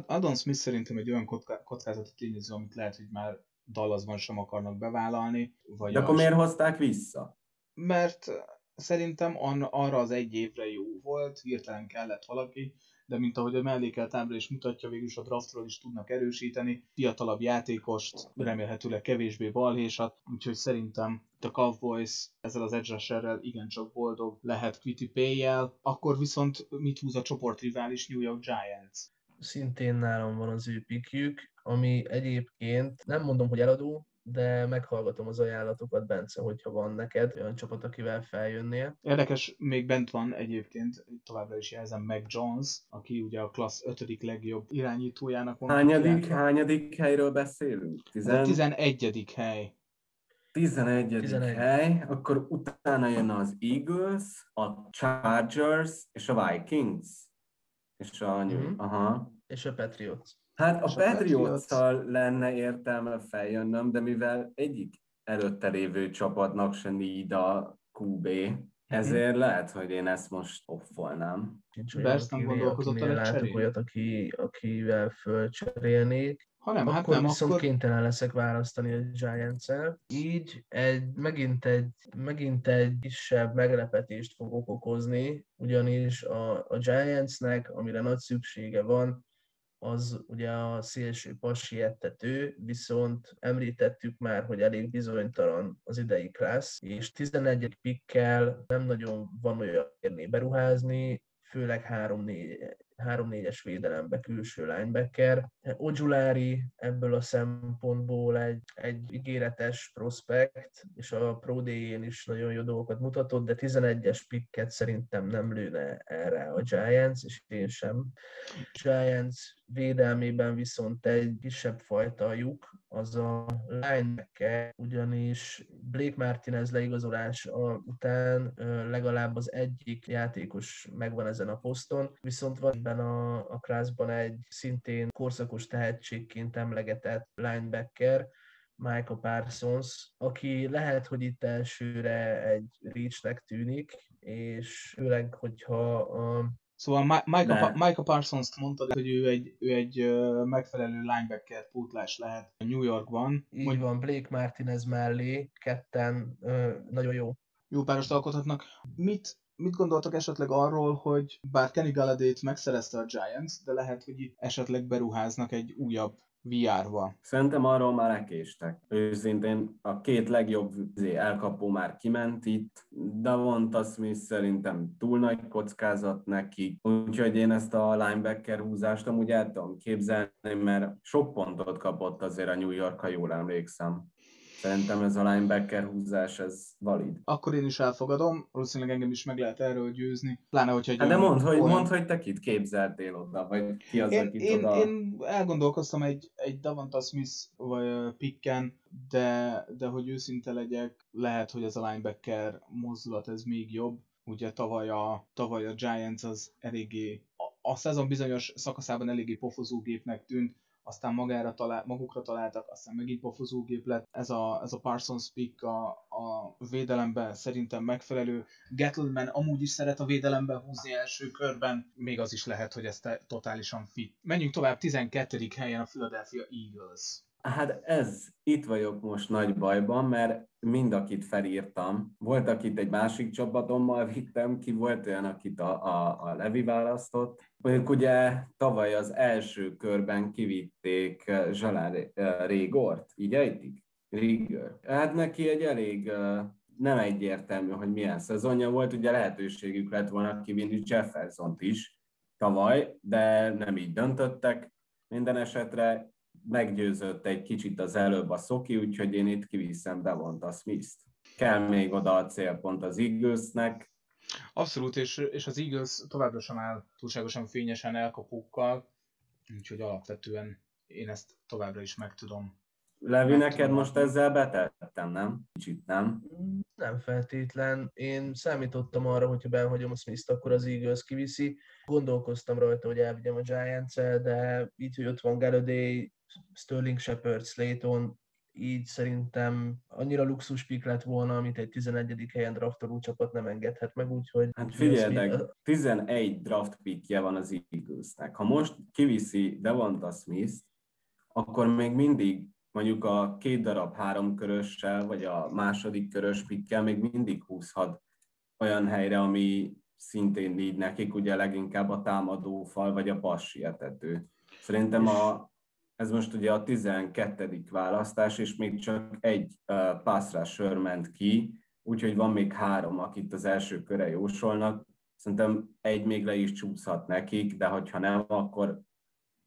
Adon Smith szerintem egy olyan kockázati tényező, amit lehet, hogy már Dallasban sem akarnak bevállalni. Vagy De akkor miért hozták vissza? Mert szerintem arra az egy évre jó volt, hirtelen kellett valaki, de mint ahogy a mellékelt ábra is mutatja, végül is a draftról is tudnak erősíteni, fiatalabb játékost, remélhetőleg kevésbé balhésat, úgyhogy szerintem a Cowboys ezzel az edge rusherrel igencsak boldog lehet Quitty pay akkor viszont mit húz a csoportrivális New York Giants? Szintén nálam van az ő pikjük, ami egyébként nem mondom, hogy eladó, de meghallgatom az ajánlatokat, Bence, hogyha van neked olyan csapat, akivel feljönnél. Érdekes, még bent van egyébként, továbbra is jelzem meg Jones, aki ugye a klassz 5. legjobb irányítójának van. Hányadik, hányadik helyről beszélünk? Tizen... A 11. hely. 11. 11. hely, akkor utána jön az Eagles, a Chargers és a Vikings. És a, mm-hmm. aha. És a Patriots. Hát a, patriots lenne értelme feljönnöm, de mivel egyik előtte lévő csapatnak se need a QB, ezért mm-hmm. lehet, hogy én ezt most offolnám. Bersz nem gondolkozott a látok olyat, aki, akivel fölcserélnék. Ha nem, hát akkor nem, viszont akkor... kénytelen leszek választani a giants -el. Így egy, megint, egy, megint egy kisebb meglepetést fogok okozni, ugyanis a, a Giantsnek, amire nagy szüksége van, az ugye a szélső passiettető, viszont említettük már, hogy elég bizonytalan az idei klassz, és 11. pikkel nem nagyon van olyan érni beruházni, főleg 3-4 3-4-es védelembe külső linebacker. Ojulari ebből a szempontból egy, egy ígéretes prospekt, és a Pro is nagyon jó dolgokat mutatott, de 11-es picket szerintem nem lőne erre a Giants, és én sem. Giants védelmében viszont egy kisebb fajta lyuk, az a linebacker, ugyanis Blake Martinez leigazolás után legalább az egyik játékos megvan ezen a poszton, viszont van ebben a, a klászban egy szintén korszakos tehetségként emlegetett linebacker, Michael Parsons, aki lehet, hogy itt elsőre egy reachnek tűnik, és főleg, hogyha a Szóval Michael, Michael Parsons-t mondtad, hogy ő egy, ő egy megfelelő linebacker pótlás lehet New Yorkban. Így hogy... van, Blake Martinez mellé, ketten nagyon jó. Jó párost alkothatnak. Mit, mit gondoltak esetleg arról, hogy bár Kenny Galladay-t megszerezte a Giants, de lehet, hogy itt esetleg beruháznak egy újabb VR-ba. Szerintem arról már lekéstek. Őszintén a két legjobb elkapó már kiment itt. Davonta Smith szerintem túl nagy kockázat neki, úgyhogy én ezt a linebacker húzást amúgy el tudom képzelni, mert sok pontot kapott azért a New York, ha jól emlékszem. Szerintem ez a linebacker húzás, ez valid. Akkor én is elfogadom, valószínűleg engem is meg lehet erről győzni, pláne hogyha egy hát De mondd, hogy, mond, hogy te kit képzeltél oda, vagy ki az, én, akit én, oda... Én elgondolkoztam egy, egy Davanta Smith vagy Picken, de, de hogy őszinte legyek, lehet, hogy ez a linebacker mozdulat ez még jobb. Ugye tavaly a, tavaly a Giants az eléggé, a, a szezon bizonyos szakaszában eléggé pofozógépnek tűnt, aztán magára talál, magukra találtak, aztán megint pofozógép lett. Ez a, ez a Parsons pick a, a védelemben szerintem megfelelő. Gettleman amúgy is szeret a védelemben húzni első körben, még az is lehet, hogy ez totálisan fit. Menjünk tovább, 12. helyen a Philadelphia Eagles. Hát ez, itt vagyok most nagy bajban, mert mind akit felírtam, volt, akit egy másik csapatommal vittem, ki volt olyan, akit a, a, a Levi választott. Ők ugye tavaly az első körben kivitték eh, Zsalán eh, Régort, így ejtik? Régor. Hát neki egy elég eh, nem egyértelmű, hogy milyen szezonja volt, ugye lehetőségük lett volna kivinni Jefferson-t is tavaly, de nem így döntöttek. Minden esetre meggyőzött egy kicsit az előbb a Szoki, úgyhogy én itt kiviszem Devonta Smith-t. Kell még oda a célpont az Eaglesnek. Abszolút, és, és az Eagles továbbra sem áll túlságosan fényesen elkapókkal, úgyhogy alapvetően én ezt továbbra is meg tudom. Levi, neked most ezzel betettem, nem? Kicsit nem? Nem feltétlen. Én számítottam arra, hogyha behagyom a Smith-t, akkor az Eagles kiviszi. Gondolkoztam rajta, hogy elvigyem a giants de így, hogy ott van Galladay, Sterling Shepard, Slayton, így szerintem annyira luxus pik lett volna, amit egy 11. helyen draftoló csapat nem engedhet meg, úgyhogy... Hát figyeljetek, 11 draft pickje van az Eaglesnek. Ha most kiviszi Devonta Smith, akkor még mindig mondjuk a két darab három körössel, vagy a második körös pikkel még mindig húzhat olyan helyre, ami szintén így nekik, ugye leginkább a támadó fal, vagy a passietető. Szerintem a, ez most ugye a 12. választás, és még csak egy pass sör ment ki, úgyhogy van még három, akit az első köre jósolnak. Szerintem egy még le is csúszhat nekik, de hogyha nem, akkor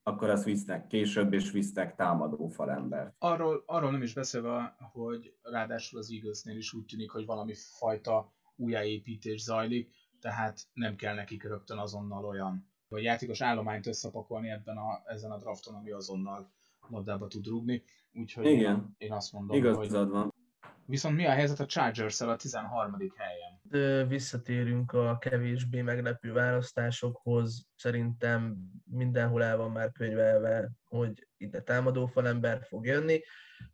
akkor azt visznek később, és visznek támadó falembert. Arról, arról nem is beszélve, hogy ráadásul az Eaglesnél is úgy tűnik, hogy valami fajta újjáépítés zajlik, tehát nem kell nekik rögtön azonnal olyan vagy játékos állományt összepakolni ebben a, ezen a drafton, ami azonnal labdába tud rúgni. Úgyhogy Igen. Én, én azt mondom, Igazad hogy... van. Viszont mi a helyzet a chargers a 13. helyen? Visszatérünk a kevésbé meglepő választásokhoz. Szerintem mindenhol el van már könyvelve, hogy ide támadó falember fog jönni.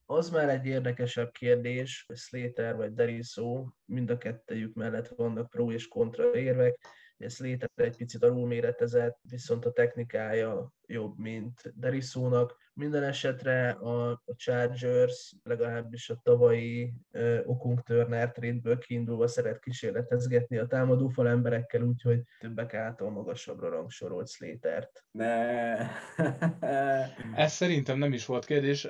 Az már egy érdekesebb kérdés, hogy Slater vagy Deriso, mind a kettejük mellett vannak pro és kontra érvek ez létre egy picit alulméretezett, viszont a technikája jobb, mint Derisónak. Minden esetre a, a Chargers legalábbis a tavalyi Okung Turner trade kiindulva szeret kísérletezgetni a támadó fal emberekkel, úgyhogy többek által magasabbra rangsorolt Slater-t. Ne. Ez szerintem nem is volt kérdés.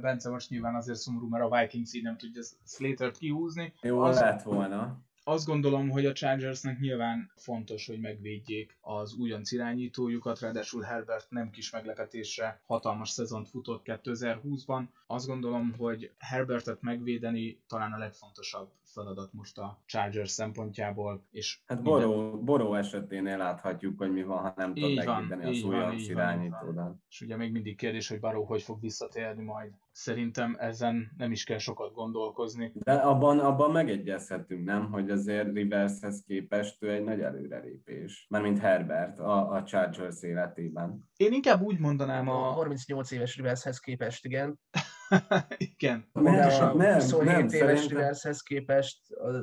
Bence most nyilván azért szomorú, mert a Vikings így nem tudja Slater-t kihúzni. Jó, az, lett volna azt gondolom, hogy a Chargersnek nyilván fontos, hogy megvédjék az újonc irányítójukat, ráadásul Herbert nem kis meglepetésre hatalmas szezont futott 2020-ban. Azt gondolom, hogy Herbertet megvédeni talán a legfontosabb feladat most a Chargers szempontjából. És hát Boró, Boró eseténél láthatjuk, hogy mi van, ha nem tud megvédeni az újonc irányítódat. És ugye még mindig kérdés, hogy Baró hogy fog visszatérni majd szerintem ezen nem is kell sokat gondolkozni. De abban, abban megegyezhetünk, nem? Hogy azért Rivershez képest ő egy nagy előrelépés. Mármint Herbert a, a Chargers életében. Én inkább úgy mondanám a... a 38 éves Rivershez képest, igen. igen. A nem, 27 nem, éves szerintem... Rivershez képest,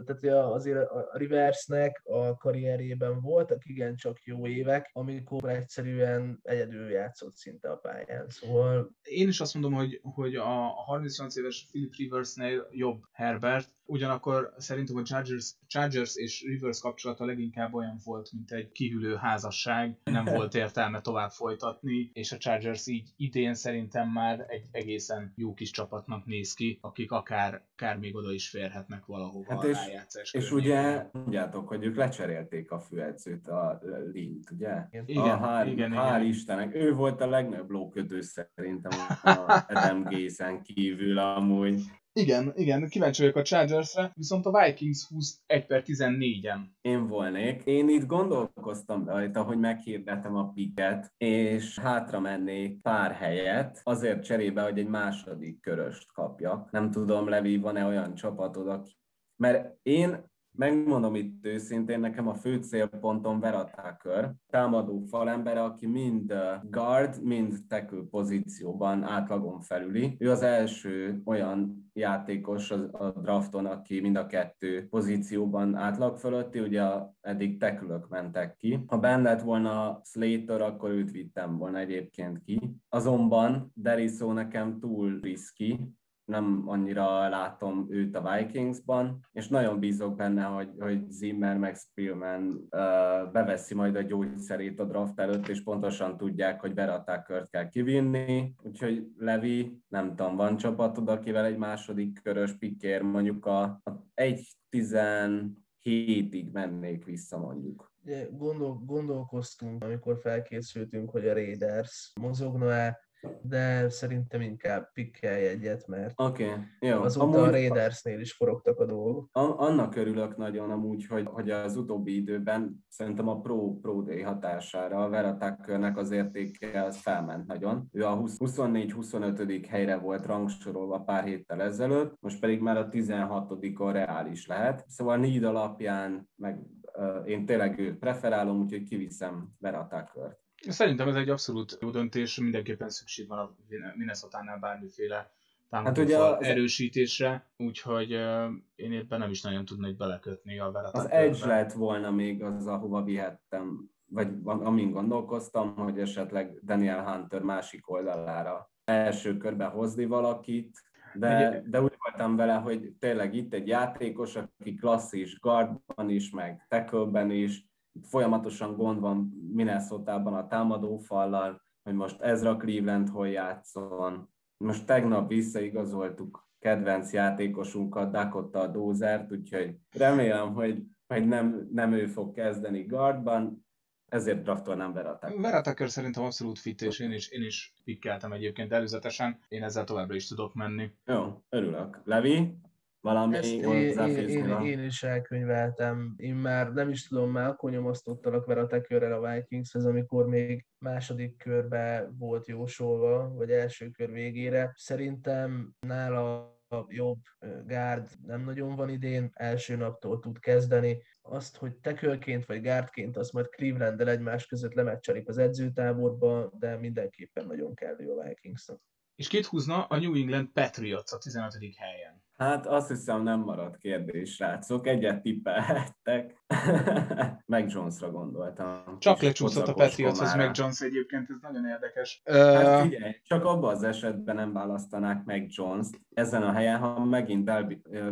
tehát azért a Riversnek a karrierében voltak igencsak jó évek, amikor egyszerűen egyedül játszott szinte a pályán. Szóval... Én is azt mondom, hogy, hogy a 38 éves Philip Riversnél jobb Herbert, ugyanakkor szerintem a Chargers, Chargers és Rivers kapcsolata leginkább olyan volt, mint egy kihűlő házasság, nem volt értelme tovább folytatni, és a Chargers így idén szerintem már egy egészen jó kis csapatnak néz ki, akik akár, akár még oda is férhetnek valahova hát és, És ugye mondjátok, hogy ők lecserélték a főedzőt, a Lint, ugye? Igen, a hár, igen, hár igen. Istenek, ő volt a legnagyobb lóködő szerintem a Adam Gaze-en kívül amúgy. Igen, igen, kíváncsi vagyok a Chargersre, viszont a Vikings 21 per 14-en. Én volnék. Én itt gondolkoztam rajta, hogy meghirdetem a piket, és hátra mennék pár helyet, azért cserébe, hogy egy második köröst kapjak. Nem tudom, Levi, van-e olyan csapatod, aki mert én Megmondom itt őszintén, nekem a fő célpontom Vera Tucker, támadó falember, aki mind guard, mind tackle pozícióban átlagon felüli. Ő az első olyan játékos a drafton, aki mind a kettő pozícióban átlag fölötti, ugye eddig tekülök mentek ki. Ha benne lett volna Slater, akkor őt vittem volna egyébként ki. Azonban Deriso nekem túl riski, nem annyira látom őt a Vikingsban, és nagyon bízok benne, hogy, hogy Zimmer meg Spielman uh, beveszi majd a gyógyszerét a draft előtt, és pontosan tudják, hogy Vera Tuckert kell kivinni, úgyhogy Levi, nem tudom, van csapatod, akivel egy második körös pikér, mondjuk a, a 1-17-ig mennék vissza mondjuk. Gondol, gondolkoztunk, amikor felkészültünk, hogy a Raiders mozogna-e, de szerintem inkább pikkelj egyet, mert okay, jó. azóta amúgy, a Raidersnél is forogtak a dolgok. Annak örülök nagyon amúgy, hogy, hogy az utóbbi időben szerintem a Pro, Pro Day hatására a Vera Tuckernek az értéke az felment nagyon. Ő a 24-25. helyre volt rangsorolva pár héttel ezelőtt, most pedig már a 16-on reális lehet. Szóval need alapján meg uh, én tényleg őt preferálom, úgyhogy kiviszem Vera Tuckert. Szerintem ez egy abszolút jó döntés, mindenképpen szükség van a Minnesota-nál bármiféle hát ugye az... erősítésre, úgyhogy uh, én éppen nem is nagyon tudnék belekötni a Vera Az Edge lett volna még az, ahova vihettem, vagy amin gondolkoztam, hogy esetleg Daniel Hunter másik oldalára első körbe hozni valakit, de, de úgy voltam vele, hogy tényleg itt egy játékos, aki klasszis guardban is, meg tackle is, folyamatosan gond van Minnesota-ban a támadófallal, hogy most Ezra Cleveland hol játszon. Most tegnap visszaigazoltuk kedvenc játékosunkat, Dakota Dózert, úgyhogy remélem, hogy, hogy nem, nem ő fog kezdeni guardban, ezért draftolnám Vera Tucker. Vera Tucker szerintem abszolút fit, és én is, én is pikkeltem egyébként előzetesen, én ezzel továbbra is tudok menni. Jó, örülök. Levi, valami Ezt én, én, én, én, is elkönyveltem. Én már nem is tudom, már akkor nyomasztottalak vele a tekörrel a Vikingshez, amikor még második körbe volt jósolva, vagy első kör végére. Szerintem nála a jobb gárd nem nagyon van idén, első naptól tud kezdeni. Azt, hogy tekölként vagy gárdként, azt majd Cleveland-del egymás között lemeccselik az edzőtáborba, de mindenképpen nagyon kellő a Vikingsnak. És kit húzna a New England Patriots a 15. helyen? Hát azt hiszem nem maradt kérdés, srácok. Egyet tippelhettek. meg Jonesra gondoltam. Csak lecsúszott a Patriotshoz meg Jones egyébként, ez nagyon érdekes. Hát figyelj, csak abban az esetben nem választanák meg Jones ezen a helyen, ha megint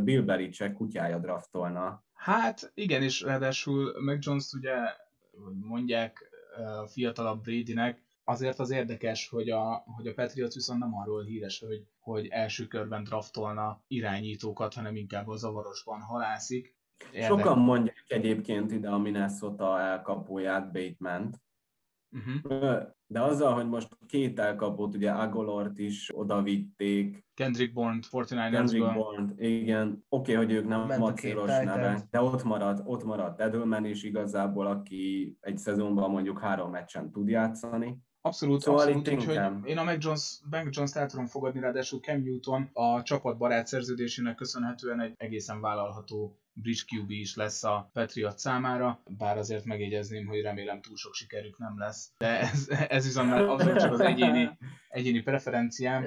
Bill Belichick kutyája draftolna. Hát igen, és ráadásul meg Jones ugye, hogy mondják a fiatalabb Bradynek, azért az érdekes, hogy a, hogy a Patriots viszont nem arról híres, hogy, hogy első körben draftolna irányítókat, hanem inkább a zavarosban halászik. Érdek. Sokan mondják egyébként ide a Minnesota elkapóját, bateman Uh-huh. De azzal, hogy most két elkapót, ugye Agolort is odavitték. Kendrick Bourne, 49 Kendrick Bourne, igen. Oké, okay, hogy ők nem macéros nevek, de ott maradt, ott maradt Edelman is igazából, aki egy szezonban mondjuk három meccsen tud játszani. Abszolút, szóval abszolút, úgyhogy én a Mac Jones, Mac Jones-t el tudom fogadni, ráadásul Cam Newton a csapat barát szerződésének köszönhetően egy egészen vállalható bridge QB is lesz a Patriot számára, bár azért megjegyezném, hogy remélem túl sok sikerük nem lesz. De ez, ez viszont már abszolút csak az egyéni, egyéni preferenciám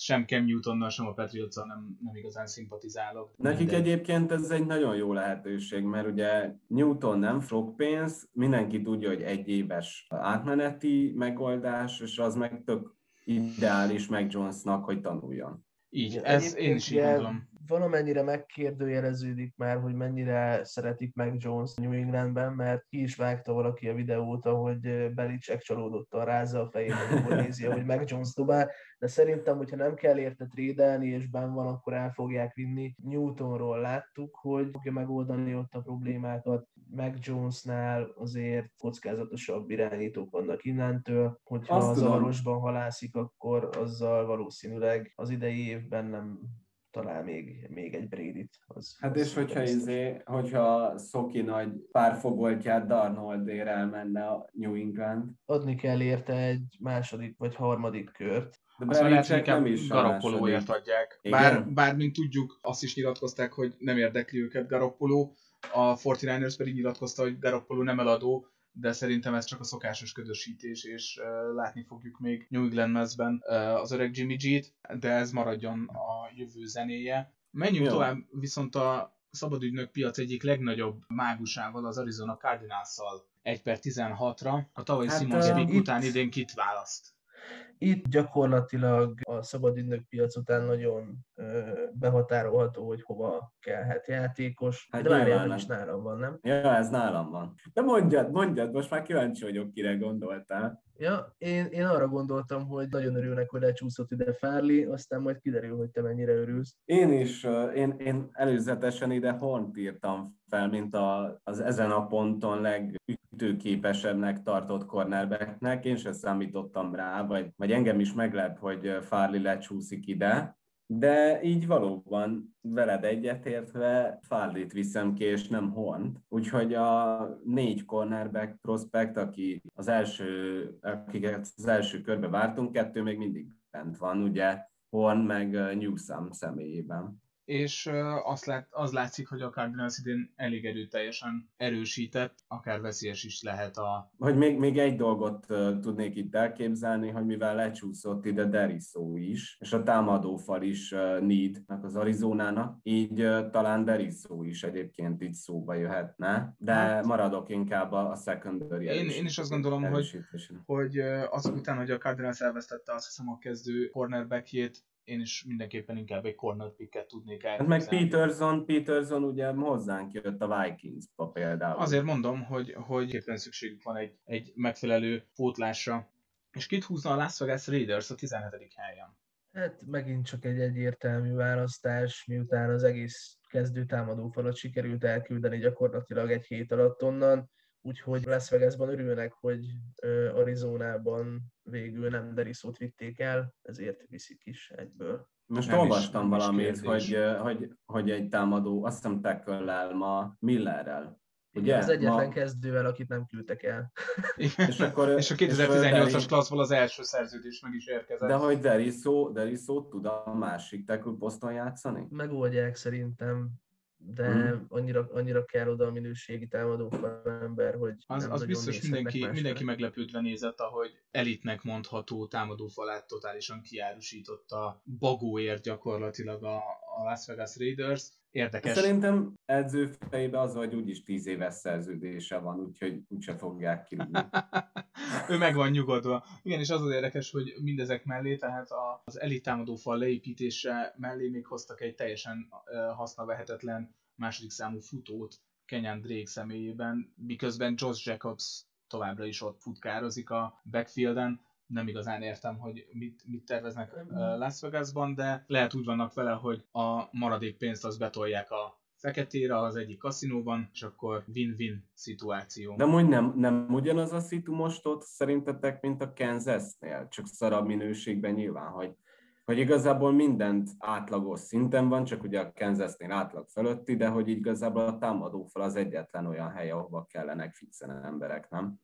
sem Cam Newtonnal, sem a patriots nem, nem igazán szimpatizálok. Nekik de... egyébként ez egy nagyon jó lehetőség, mert ugye Newton nem sok pénz, mindenki tudja, hogy egy éves átmeneti megoldás, és az meg tök ideális meg Jonesnak, hogy tanuljon. Így, ez én is így gondolom valamennyire megkérdőjeleződik már, hogy mennyire szeretik meg Jones New Englandben, mert ki is vágta valaki a videót, ahogy Belichick csalódottan rázza a fejét, hogy nézi, hogy meg Jones dobál, de szerintem, hogyha nem kell érte trédelni, és ben van, akkor el fogják vinni. Newtonról láttuk, hogy fogja megoldani ott a problémákat, meg Jonesnál azért kockázatosabb irányítók vannak innentől, hogyha Azt az arosban halászik, akkor azzal valószínűleg az idei évben nem talál még, még egy Brady-t. Az, hát az és hogyha, izé, hogyha Szoki nagy párfogoltját Darnoldért elmenne a New England. Adni kell érte egy második vagy harmadik kört. De lehet, hogy inkább Garoppolóért adják. Bár, bár, mint tudjuk, azt is nyilatkozták, hogy nem érdekli őket Garoppoló, a 49ers pedig nyilatkozta, hogy Garoppoló nem eladó, de szerintem ez csak a szokásos ködösítés, és látni fogjuk még New England mezben az öreg Jimmy G-t, de ez maradjon a jövő zenéje. Menjünk Jó. tovább, viszont a szabadügynök piac egyik legnagyobb mágusával, az Arizona Cardinals-szal 1 per 16-ra. A tavalyi hát, Simon uh, után idén kit választ? Itt gyakorlatilag a szabad piac után nagyon behatárolható, hogy hova kellhet játékos. Hát de várjál, is nálam van, nem? Ja, ez nálam van. De mondjad, mondjad, most már kíváncsi vagyok, kire gondoltál. Ja, én, én arra gondoltam, hogy nagyon örülnek, hogy lecsúszott ide Fárli, aztán majd kiderül, hogy te mennyire örülsz. Én is, én, én előzetesen ide Hornt írtam fel, mint a, az ezen a ponton legütőképesebbnek tartott cornerbacknek. Én sem számítottam rá, vagy, vagy engem is meglep, hogy Fárli lecsúszik ide. De így valóban veled egyetértve Fárdit viszem ki, és nem Hornt. Úgyhogy a négy cornerback prospect, aki az első, akiket az első körbe vártunk, kettő még mindig bent van, ugye Horn meg Newsom személyében és azt lát, az látszik, hogy a Cardinals idén elég erőteljesen erősített, akár veszélyes is lehet a... Hogy még, még egy dolgot tudnék itt elképzelni, hogy mivel lecsúszott ide Derisó is, és a támadófal is Need az Arizonának, így talán Derisó is egyébként itt szóba jöhetne, de hát, maradok inkább a, a secondary én, én is azt gondolom, hogy, hogy azok után, hogy a Cardinals elvesztette azt hiszem a kezdő cornerbackjét, én is mindenképpen inkább egy corner picket tudnék elképzelni. Hát meg Peterson, Peterson ugye hozzánk jött a Vikingsba például. Azért mondom, hogy, hogy éppen szükségük van egy, egy megfelelő pótlásra. És kit húzna a Las Vegas Raiders a 17. helyen? Hát megint csak egy egyértelmű választás, miután az egész kezdő támadófalat sikerült elküldeni gyakorlatilag egy hét alatt onnan úgyhogy Las Vegasban örülnek, hogy Arizonában végül nem Derisót vitték el, ezért viszik is egyből. Most nem olvastam is, valamit, hogy, hogy, hogy egy támadó, azt hiszem tackle ma Millerrel. Ugye? Az egyetlen ma... kezdővel, akit nem küldtek el. és, akkor, és a 2018-as klasszból az első szerződés meg is érkezett. De hogy Derisó, Derisó tud a másik tackle poszton játszani? Megoldják szerintem de hmm. annyira, annyira kell oda a minőségi támadó ember, hogy Az, az biztos mindenki, mindenki meglepődve nézett, ahogy elitnek mondható támadófalát totálisan kiárusította bagóért gyakorlatilag a, a Las Vegas Raiders. Érdekes. Szerintem edző fejében az, hogy úgyis tíz éves szerződése van, úgyhogy úgyse fogják kirúgni. ő meg van nyugodva. Igen, és az az érdekes, hogy mindezek mellé, tehát az elit támadó fal leépítése mellé még hoztak egy teljesen hasznavehetetlen második számú futót Kenyan Drake személyében, miközben Josh Jacobs továbbra is ott futkározik a backfielden, nem igazán értem, hogy mit, mit terveznek Las Vegasban, de lehet úgy vannak vele, hogy a maradék pénzt az betolják a feketére az egyik kaszinóban, és akkor win-win szituáció. De mondj, nem, nem ugyanaz a szitu most ott szerintetek, mint a Kansas-nél, csak szarabb minőségben nyilván, hogy hogy igazából mindent átlagos szinten van, csak ugye a Kansasnél átlag fölötti, de hogy igazából a támadófal az egyetlen olyan hely, ahova kellenek fixen emberek, nem?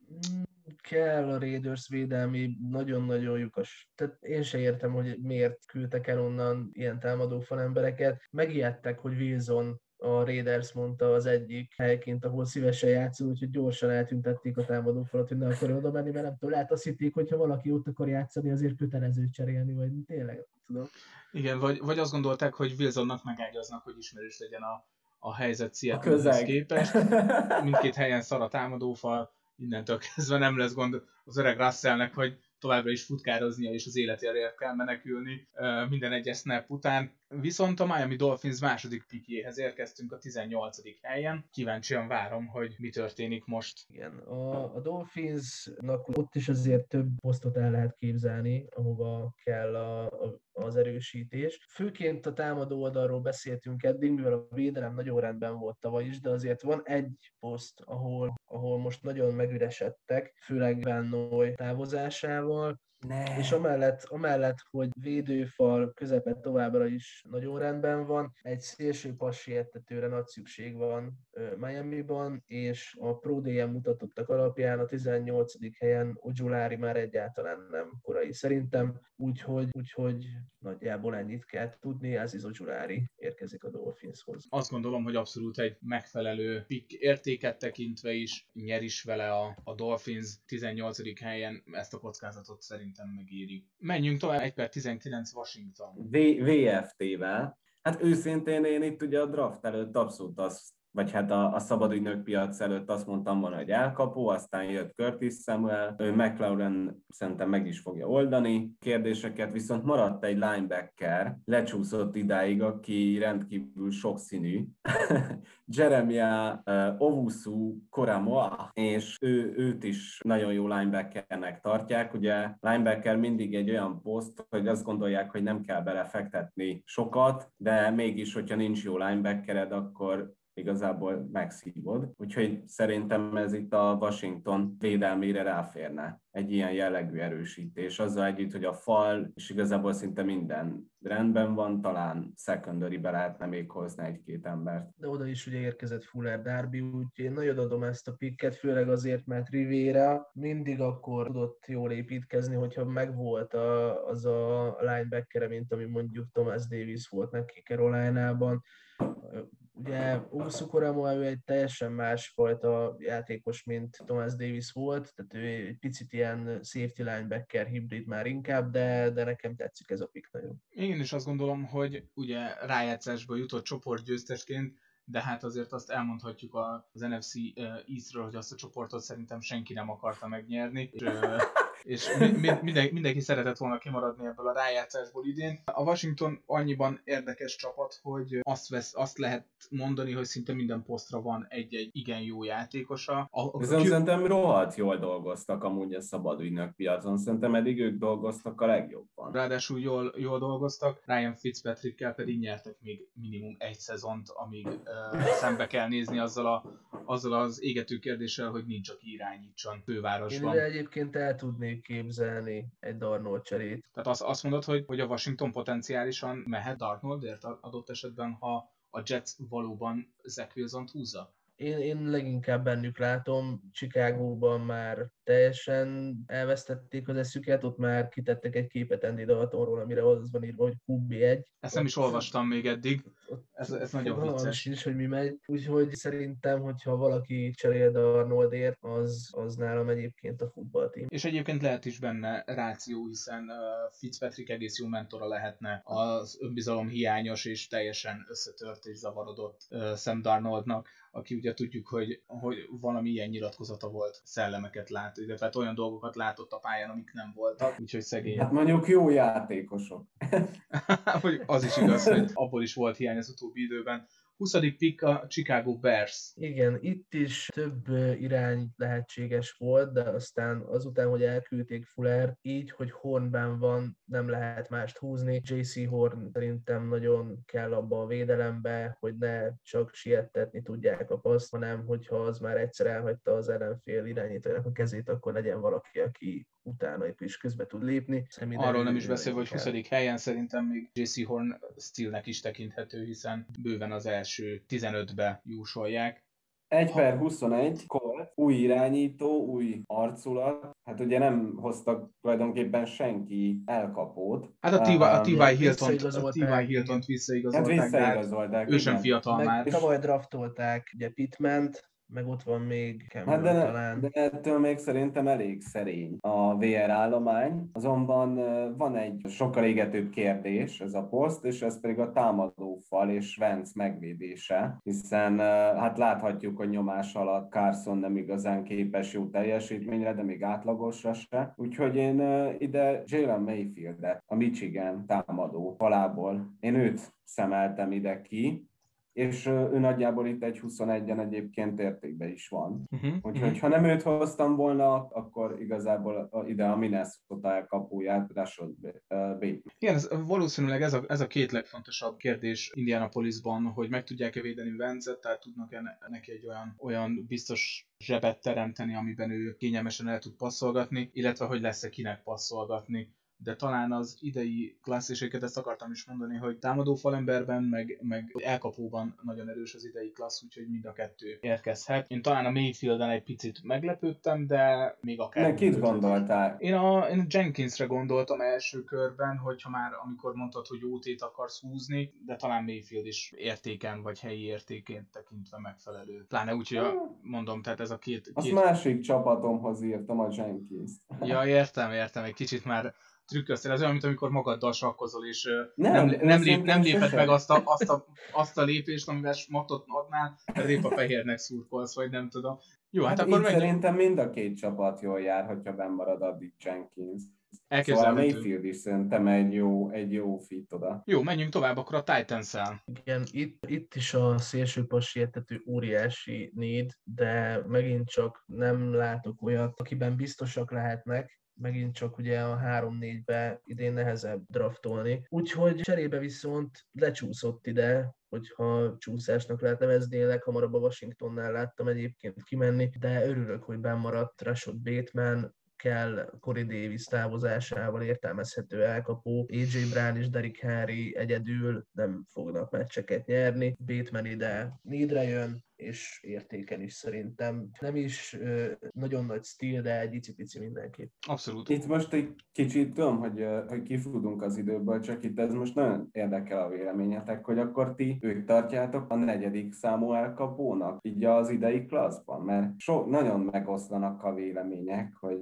Kell a Raiders védelmi, nagyon-nagyon lyukas. Tehát én se értem, hogy miért küldtek el onnan ilyen támadófal embereket. Megijedtek, hogy Wilson a Raiders mondta az egyik helyként, ahol szívesen játszol, úgyhogy gyorsan eltüntették a támadófalat, hogy ne akar oda menni, mert nem tudom, lehet azt hitték, hogy ha valaki ott akar játszani, azért kötelező cserélni, vagy tényleg tudom. Igen, vagy, vagy azt gondolták, hogy Wilsonnak megágyaznak, hogy ismerős legyen a, a helyzet Seattle-hez képest. Mindkét helyen szar a támadófal, innentől kezdve nem lesz gond az öreg Russellnek, hogy továbbra is futkároznia és az életéért kell menekülni minden egyes snap után. Viszont a Miami Dolphins második pikjéhez érkeztünk a 18. helyen. Kíváncsian várom, hogy mi történik most. Igen, a, a Dolphinsnak ott is azért több posztot el lehet képzelni, ahova kell a, a, az erősítés. Főként a támadó oldalról beszéltünk eddig, mivel a védelem nagyon rendben volt tavaly is, de azért van egy poszt, ahol, ahol most nagyon megüresedtek, főleg Van távozásával, ne. És amellett, amellett, hogy védőfal közepet továbbra is nagyon rendben van, egy szélső passi értetőre nagy szükség van Miami-ban, és a Pro DM mutatottak alapján a 18. helyen Ojulári már egyáltalán nem korai szerintem, úgyhogy, úgyhogy nagyjából ennyit kell tudni, ez is Ojulári érkezik a Dolphinshoz. Azt gondolom, hogy abszolút egy megfelelő pick értéket tekintve is nyer is vele a, a Dolphins 18. helyen, ezt a kockázatot szerint szerintem megéri. Menjünk tovább, 1 per 19 Washington. V- VFT-vel. Hát őszintén én itt ugye a draft előtt abszolút azt vagy hát a, a szabadügynök piac előtt azt mondtam volna, hogy elkapó, aztán jött Curtis Samuel, ő McLaren szerintem meg is fogja oldani. Kérdéseket, viszont maradt egy linebacker, lecsúszott idáig, aki rendkívül sokszínű, Jeremia uh, Ovusu Koramoa, és ő, őt is nagyon jó linebackernek tartják. Ugye linebacker mindig egy olyan poszt, hogy azt gondolják, hogy nem kell belefektetni sokat, de mégis, hogyha nincs jó linebackered, akkor igazából megszívod. Úgyhogy szerintem ez itt a Washington védelmére ráférne egy ilyen jellegű erősítés. Azzal együtt, hogy a fal, és igazából szinte minden rendben van, talán secondary be lehetne még hozni egy-két embert. De oda is ugye érkezett Fuller Darby, úgyhogy én nagyon adom ezt a pikket, főleg azért, mert Rivera mindig akkor tudott jól építkezni, hogyha megvolt a, az a linebacker mint ami mondjuk Thomas Davis volt neki Caroline-ában, Ugye Usu Koramo ő egy teljesen másfajta játékos, mint Thomas Davis volt, tehát ő egy picit ilyen safety linebacker hibrid már inkább, de, de nekem tetszik ez a pick nagyon. Én is azt gondolom, hogy ugye rájátszásba jutott csoportgyőztesként, de hát azért azt elmondhatjuk az NFC Eastről, hogy azt a csoportot szerintem senki nem akarta megnyerni. És, és minden, mindenki szeretett volna kimaradni ebből a rájátszásból idén. A Washington annyiban érdekes csapat, hogy azt, vesz, azt lehet mondani, hogy szinte minden posztra van egy-egy igen jó játékosa. A, a Viszont Q... szerintem rohadt jól dolgoztak amúgy a szabad ügynök piacon. Szerintem eddig ők dolgoztak a legjobban. Ráadásul jól, jól dolgoztak, Ryan Fitzpatrickkel pedig nyertek még minimum egy szezont, amíg uh, szembe kell nézni azzal, a, azzal az égető kérdéssel, hogy nincs, aki irányítson fővárosban. Én egyébként el tudnék tudnék képzelni egy Darnold cserét. Tehát azt, azt mondod, hogy, hogy a Washington potenciálisan mehet Darnoldért adott esetben, ha a Jets valóban Zach Wilson-t húzza? Én, én leginkább bennük látom, Chicagóban már teljesen elvesztették az eszüket, ott már kitettek egy képet Andy Daltonról, amire az van írva, hogy QB1. Ezt nem is olvastam még eddig, ez, ez nagyon vicces. is, hogy mi megy, úgyhogy szerintem, hogyha valaki cserél Arnoldért, az, az nálam egyébként a futballtím. És egyébként lehet is benne ráció, hiszen uh, Fitzpatrick egész jó mentora lehetne az önbizalom hiányos és teljesen összetört és zavarodott uh, Sam Darnoldnak, aki ugye tudjuk, hogy, hogy valami ilyen nyilatkozata volt, szellemeket lát illetve hát olyan dolgokat látott a pályán, amik nem voltak, úgyhogy szegény. Hát mondjuk jó játékosok. az is igaz, hogy abból is volt hiány az utóbbi időben, 20. pick a Chicago Bears. Igen, itt is több irány lehetséges volt, de aztán azután, hogy elküldték Fuller, így, hogy Hornben van, nem lehet mást húzni. JC Horn szerintem nagyon kell abba a védelembe, hogy ne csak siettetni tudják a paszt, hanem hogyha az már egyszer elhagyta az ellenfél irányítójának a kezét, akkor legyen valaki, aki utána is közbe tud lépni. Arról nem is beszélve, hogy 20. helyen szerintem még JC Horn stílnek is tekinthető, hiszen bőven az első 15-be jósolják. 1 per 21, Colt, új irányító, új arculat. Hát ugye nem hoztak tulajdonképpen senki elkapót. Hát a T.Y. a T.Y. Hilton, a T.Y. Hilton visszaigazolták, hát visszaigazolták, ő sem fiatal Meg már. Tavaly draftolták ugye Pittment, meg ott van még Cameron hát de, talán. de ettől még szerintem elég szerény a VR állomány. Azonban van egy sokkal égetőbb kérdés, ez a poszt, és ez pedig a támadó fal és Vance megvédése, hiszen hát láthatjuk, hogy nyomás alatt Carson nem igazán képes jó teljesítményre, de még átlagosra se. Úgyhogy én ide Jalen Mayfield-et, a Michigan támadó falából, én őt szemeltem ide ki, és ő nagyjából itt egy 21-en egyébként értékben is van. Uh-huh, Úgyhogy uh-huh. ha nem őt hoztam volna, akkor igazából ide a Minnesota elkapóját, Rashod Bateman. Igen, ez, valószínűleg ez a, ez a két legfontosabb kérdés Indianapolisban, hogy meg tudják-e védeni Vencet, tehát tudnak-e neki egy olyan, olyan biztos zsebet teremteni, amiben ő kényelmesen el tud passzolgatni, illetve hogy lesz-e kinek passzolgatni de talán az idei klassziséket ezt akartam is mondani, hogy támadó falemberben, meg, meg elkapóban nagyon erős az idei klassz, úgyhogy mind a kettő érkezhet. Én talán a Mayfielden egy picit meglepődtem, de még akár... Ne, kit gondoltál? Én a, én a Jenkinsre gondoltam első körben, hogyha már amikor mondtad, hogy jótét akarsz húzni, de talán Mayfield is értéken vagy helyi értékén tekintve megfelelő. Pláne úgy, hogy a, hmm. mondom, tehát ez a két... két... Azt másik csapatomhoz írtam a Jenkins-t. Ja, értem, értem, egy kicsit már trükköztél. Ez olyan, mint amikor magaddal sakkozol, és nem, nem, nem, lép, nem léped meg azt a, azt, a, azt a lépést, amivel matot adnál, mert a fehérnek szurkolsz, vagy nem tudom. Jó, hát, hát akkor menjünk. Szerintem mind a két csapat jól jár, hogyha benn marad addig Jenkins. Szóval Mayfield is szerintem egy jó, egy jó fit oda. Jó, menjünk tovább akkor a titans -el. Igen, itt, itt is a szélső passértető óriási need, de megint csak nem látok olyat, akiben biztosak lehetnek, megint csak ugye a 3-4-be idén nehezebb draftolni. Úgyhogy cserébe viszont lecsúszott ide, hogyha csúszásnak lehet nevezni, leghamarabb a Washingtonnál láttam egyébként kimenni, de örülök, hogy bemaradt Rashad Bateman, kell Corey Davis távozásával értelmezhető elkapó. AJ Brown és Derrick Henry egyedül nem fognak meccseket nyerni. Bateman ide nédre jön, és értéken is szerintem. Nem is ö, nagyon nagy stíl, de egy icipici mindenképp. Abszolút. Itt most egy kicsit tudom, hogy, hogy kifudunk az időből, csak itt ez most nagyon érdekel a véleményetek, hogy akkor ti őt tartjátok a negyedik számú elkapónak, így az idei klasszban, mert so, nagyon megoszlanak a vélemények, hogy...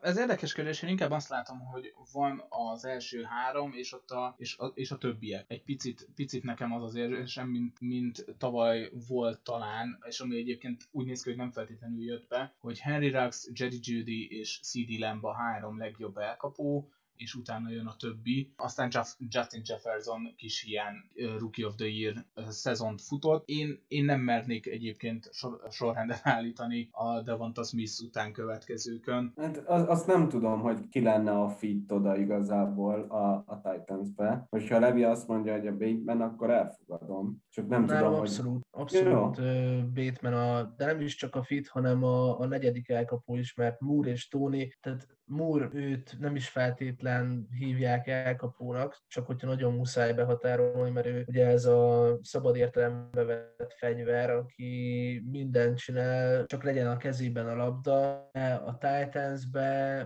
Ez érdekes kérdés, én inkább azt látom, hogy van az első három, és ott a, és a, és a többiek. Egy picit, picit nekem az az érzésem, mint, mint tavaly volt talán, és ami egyébként úgy néz ki, hogy nem feltétlenül jött be, hogy Henry Rux, Jerry Judy és CD Lamb a három legjobb elkapó, és utána jön a többi. Aztán Justin Jefferson kis hiány Rookie of the Year szezont futott. Én, én nem mernék egyébként sor, sorrenden állítani a Devonta Smith után következőkön. Hát az, azt nem tudom, hogy ki lenne a fit oda igazából a, a Titans-be. Hogyha Levi azt mondja, hogy a Bateman, akkor elfogadom. Csak nem, nem tudom, abszolút, hogy... abszolút uh, Bateman, a, de nem is csak a fit, hanem a, a negyedik elkapó is, mert Moore és Tony, tehát Moore őt nem is feltétlen hívják elkapónak, csak hogyha nagyon muszáj behatárolni, mert ő ugye ez a szabad értelembe vett fegyver, aki mindent csinál, csak legyen a kezében a labda. A Titans-be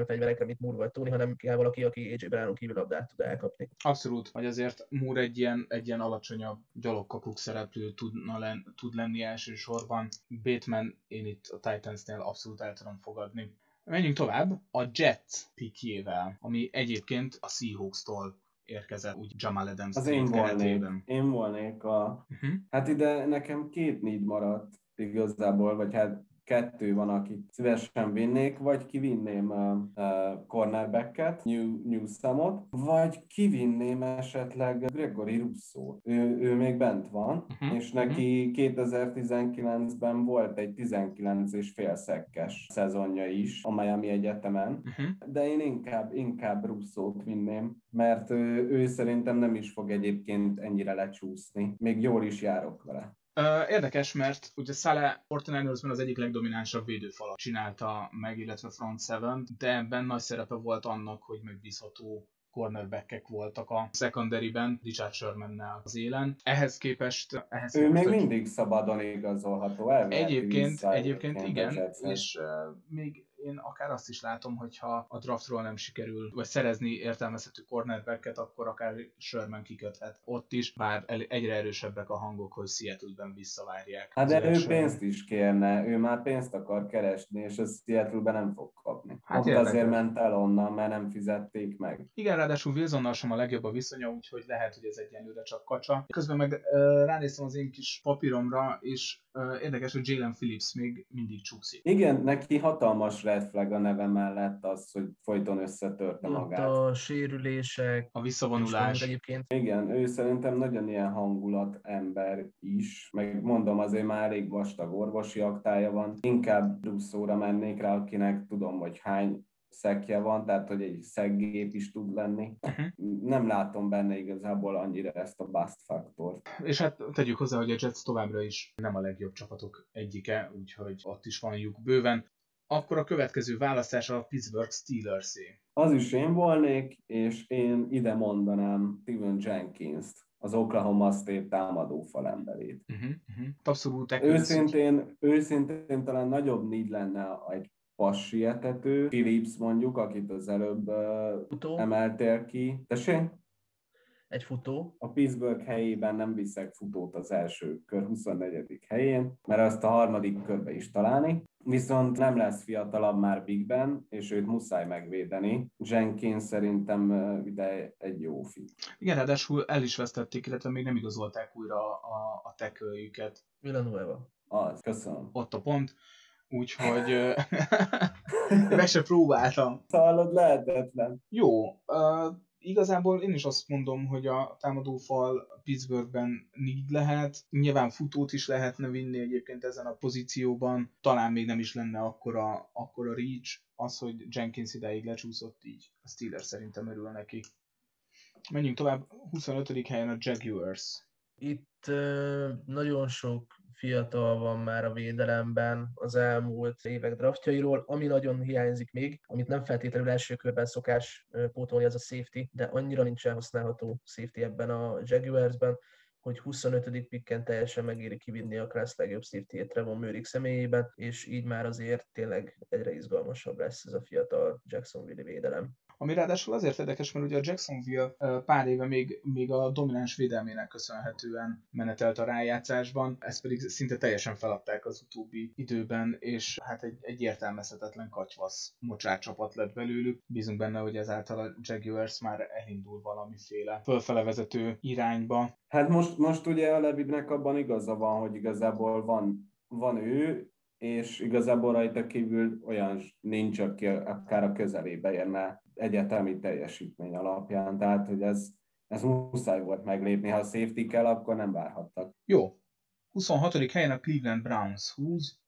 a fegyverekre, mint Moore vagy Tony, hanem kell valaki, aki AJ Brown kívül labdát tud elkapni. Abszolút, vagy azért Moore egy ilyen, egy ilyen alacsonyabb gyalogkapuk szereplő tudna len, tud lenni elsősorban. Bateman én itt a Titansnél abszolút el tudom fogadni. Menjünk tovább a Jets pikjével, ami egyébként a Seahawks-tól érkezett úgy Jamal Adams Az én volnék, én volnék a... Uh-huh. Hát ide nekem két need maradt igazából, vagy hát kettő van, akit szívesen vinnék, vagy kivinném uh, uh, cornerbacket, New, Newsamot, vagy kivinném esetleg Gregory Russo. Ő, ő még bent van, uh-huh. és neki 2019-ben volt egy 19 és fél szekkes szezonja is a Miami Egyetemen, uh-huh. de én inkább, inkább Russo-t vinném, mert ő, ő szerintem nem is fog egyébként ennyire lecsúszni. Még jól is járok vele. Érdekes, mert ugye Szale 49ersben az egyik legdominánsabb védőfalat csinálta meg, illetve front seven, de ebben nagy szerepe volt annak, hogy megbízható cornerbackek voltak a secondary-ben, Richard sherman az élen. Ehhez képest... Ehhez ő képest, még mindig szabadon igazolható. Egyébként, egyébként igen, és uh, még én akár azt is látom, hogyha a draftról nem sikerül, vagy szerezni értelmezhető cornerbacket, akkor akár Sherman kiköthet ott is, bár egyre erősebbek a hangok, hogy Seattle-ben visszavárják. Hát de ő Sherman. pénzt is kérne, ő már pénzt akar keresni, és ez Seattle-ben nem fog kapni. Hát Ott azért ment el onnan, mert nem fizették meg. Igen, ráadásul Wilsonnal sem a legjobb a viszonya, úgyhogy lehet, hogy ez egyenlőre csak kacsa. Közben meg uh, ránéztem az én kis papíromra, és érdekes, hogy Jalen Phillips még mindig csúszik. Igen, neki hatalmas red flag a neve mellett az, hogy folyton összetörte magát. A sérülések, a visszavonulás. Egyébként. Igen, ő szerintem nagyon ilyen hangulat ember is, meg mondom, azért már elég vastag orvosi aktája van. Inkább Russzóra mennék rá, akinek tudom, hogy hány szekje van, tehát hogy egy szeggép is tud lenni. Uh-huh. Nem látom benne igazából annyira ezt a bust faktort. És hát tegyük hozzá, hogy a Jets továbbra is nem a legjobb csapatok egyike, úgyhogy ott is van lyuk bőven. Akkor a következő választás a Pittsburgh steelers -é. Az is én volnék, és én ide mondanám Steven Jenkins-t az Oklahoma State támadó falemberét. Uh-huh, uh-huh. Abszolút. Őszintén, őszintén talán nagyobb need lenne egy passietető, Philips mondjuk, akit az előbb uh, emeltél ki. Tessék? Egy futó. A Pittsburgh helyében nem viszek futót az első kör 24. helyén, mert azt a harmadik körbe is találni. Viszont nem lesz fiatalabb már Big Ben, és őt muszáj megvédeni. Jenkins szerintem ide egy jó fit. Igen, ráadásul el is vesztették, illetve még nem igazolták újra a, a teköljüket. Villanueva. Az, köszönöm. Ott a pont. Úgyhogy meg se próbáltam. Hallod, lehetetlen. Jó, uh, igazából én is azt mondom, hogy a támadófal Pittsburghben need lehet. Nyilván futót is lehetne vinni egyébként ezen a pozícióban. Talán még nem is lenne akkora, akkora reach. Az, hogy Jenkins ideig lecsúszott így, a Steelers szerintem örül neki. Menjünk tovább. 25. helyen a Jaguars. Itt uh, nagyon sok fiatal van már a védelemben az elmúlt évek draftjairól, ami nagyon hiányzik még, amit nem feltétlenül első körben szokás pótolni, az a safety, de annyira nincs elhasználható safety ebben a Jaguarsben, hogy 25. pikken teljesen megéri kivinni a class legjobb safety-ét Trevon Mőrik személyében, és így már azért tényleg egyre izgalmasabb lesz ez a fiatal Jacksonville védelem. Ami ráadásul azért érdekes, mert ugye a Jacksonville pár éve még, még a domináns védelmének köszönhetően menetelt a rájátszásban, ezt pedig szinte teljesen feladták az utóbbi időben, és hát egy, egy értelmezhetetlen katyvasz mocsár csapat lett belőlük. Bízunk benne, hogy ezáltal a Jaguars már elindul valamiféle fölfele vezető irányba. Hát most, most ugye a Levibnek abban igaza van, hogy igazából van, van ő, és igazából rajta kívül olyan nincs, aki akár a közelébe érne egyetemi teljesítmény alapján, tehát hogy ez, ez muszáj volt meglépni, ha a safety kell, akkor nem várhattak. Jó. 26. helyen a Cleveland Browns 20,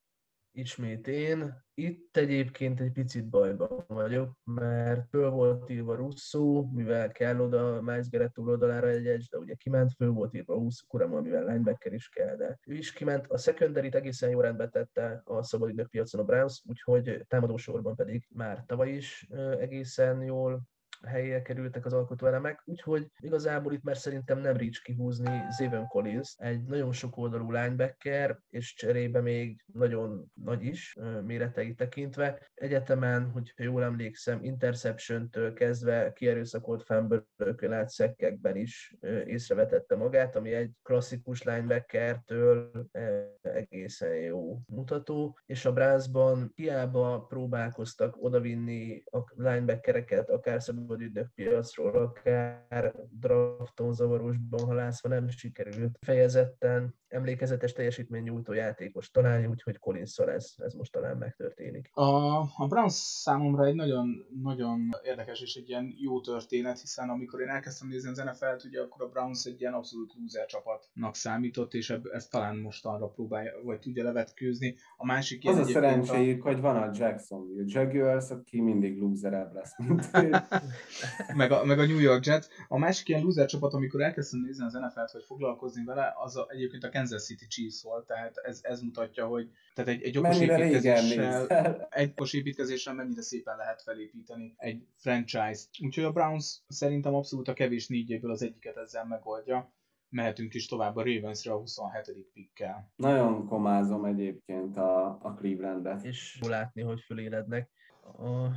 ismét én. Itt egyébként egy picit bajban vagyok, mert föl volt írva Russo, mivel kell oda Miles Garrett túloldalára egy edge, de ugye kiment, föl volt írva Russo, Kurama, mivel linebacker is kell, de ő is kiment. A secondary egészen jó rendbe tette a szabadidők piacon a Browns, úgyhogy támadósorban pedig már tavaly is egészen jól helyére kerültek az alkotóelemek, úgyhogy igazából itt már szerintem nem rics kihúzni Zayvon Collins, egy nagyon sok oldalú linebacker, és cserébe még nagyon nagy is méretei tekintve. Egyetemen, hogyha jól emlékszem, interception-től kezdve kierőszakolt fumble-ökön át szekkekben is észrevetette magát, ami egy klasszikus linebackertől egészen jó mutató, és a Brownsban hiába próbálkoztak odavinni a linebackereket, akár szabad ügynök piacról, akár drafton zavarosban halászva nem sikerült. Fejezetten emlékezetes teljesítmény nyújtó játékos találni, úgyhogy collins ez, ez most talán megtörténik. A, a Browns számomra egy nagyon, nagyon érdekes és egy ilyen jó történet, hiszen amikor én elkezdtem nézni az NFL-t, ugye akkor a Browns egy ilyen abszolút loser csapatnak számított, és ebb, ezt talán most arra próbálja, vagy tudja levetkőzni. A másik ilyen Az a szerencséjük, a... hogy van a Jacksonville Jaguars, aki mindig loserebb lesz, mint meg, a, meg a New York Jets. A másik ilyen loser csapat, amikor elkezdtem nézni az NFL-t, vagy foglalkozni vele, az a, egyébként a Kansas City Chiefs volt, tehát ez, ez mutatja, hogy tehát egy, egy okos építkezéssel, egy okos építkezéssel mennyire szépen lehet felépíteni egy franchise. Úgyhogy a Browns szerintem abszolút a kevés négyéből az egyiket ezzel megoldja mehetünk is tovább a Ravensre a 27. pikkel. Nagyon komázom egyébként a, a Clevelandet. És látni, hogy fölélednek. A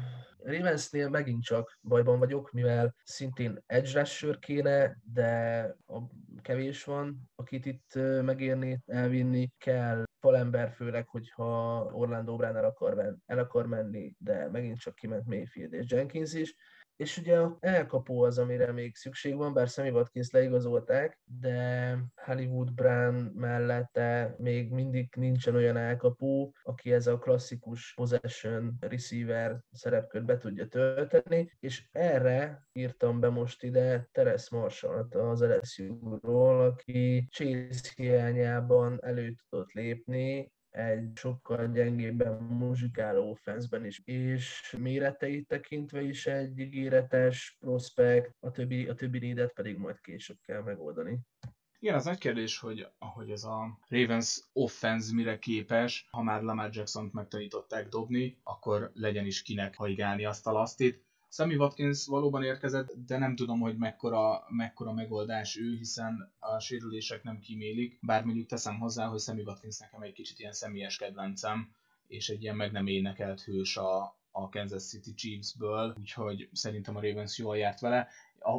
Ravensnél megint csak bajban vagyok, mivel szintén edge rusher kéne, de a kevés van, akit itt megérni, elvinni kell. Falember főleg, hogyha Orlando Brown el akar, el akar menni, de megint csak kiment Mayfield és Jenkins is és ugye a elkapó az, amire még szükség van, bár Sammy Watkins leigazolták, de Hollywood Brown mellette még mindig nincsen olyan elkapó, aki ez a klasszikus possession receiver szerepkört be tudja tölteni, és erre írtam be most ide Teres marshall az LSU-ról, aki Chase hiányában elő tudott lépni, egy sokkal gyengébben muzsikáló offenszben is, és méreteit tekintve is egy ígéretes prospekt, a többi, a többi nédet pedig majd később kell megoldani. Igen, az nagy kérdés, hogy ahogy ez a Ravens offense mire képes, ha már Lamar Jackson-t megtanították dobni, akkor legyen is kinek haigálni azt a lasztit. Sammy Watkins valóban érkezett, de nem tudom, hogy mekkora, mekkora megoldás ő, hiszen a sérülések nem kímélik, bár mondjuk teszem hozzá, hogy Sammy Watkins nekem egy kicsit ilyen személyes kedvencem, és egy ilyen meg nem énekelt hős a, a Kansas City Chiefs-ből, úgyhogy szerintem a Ravens jól járt vele,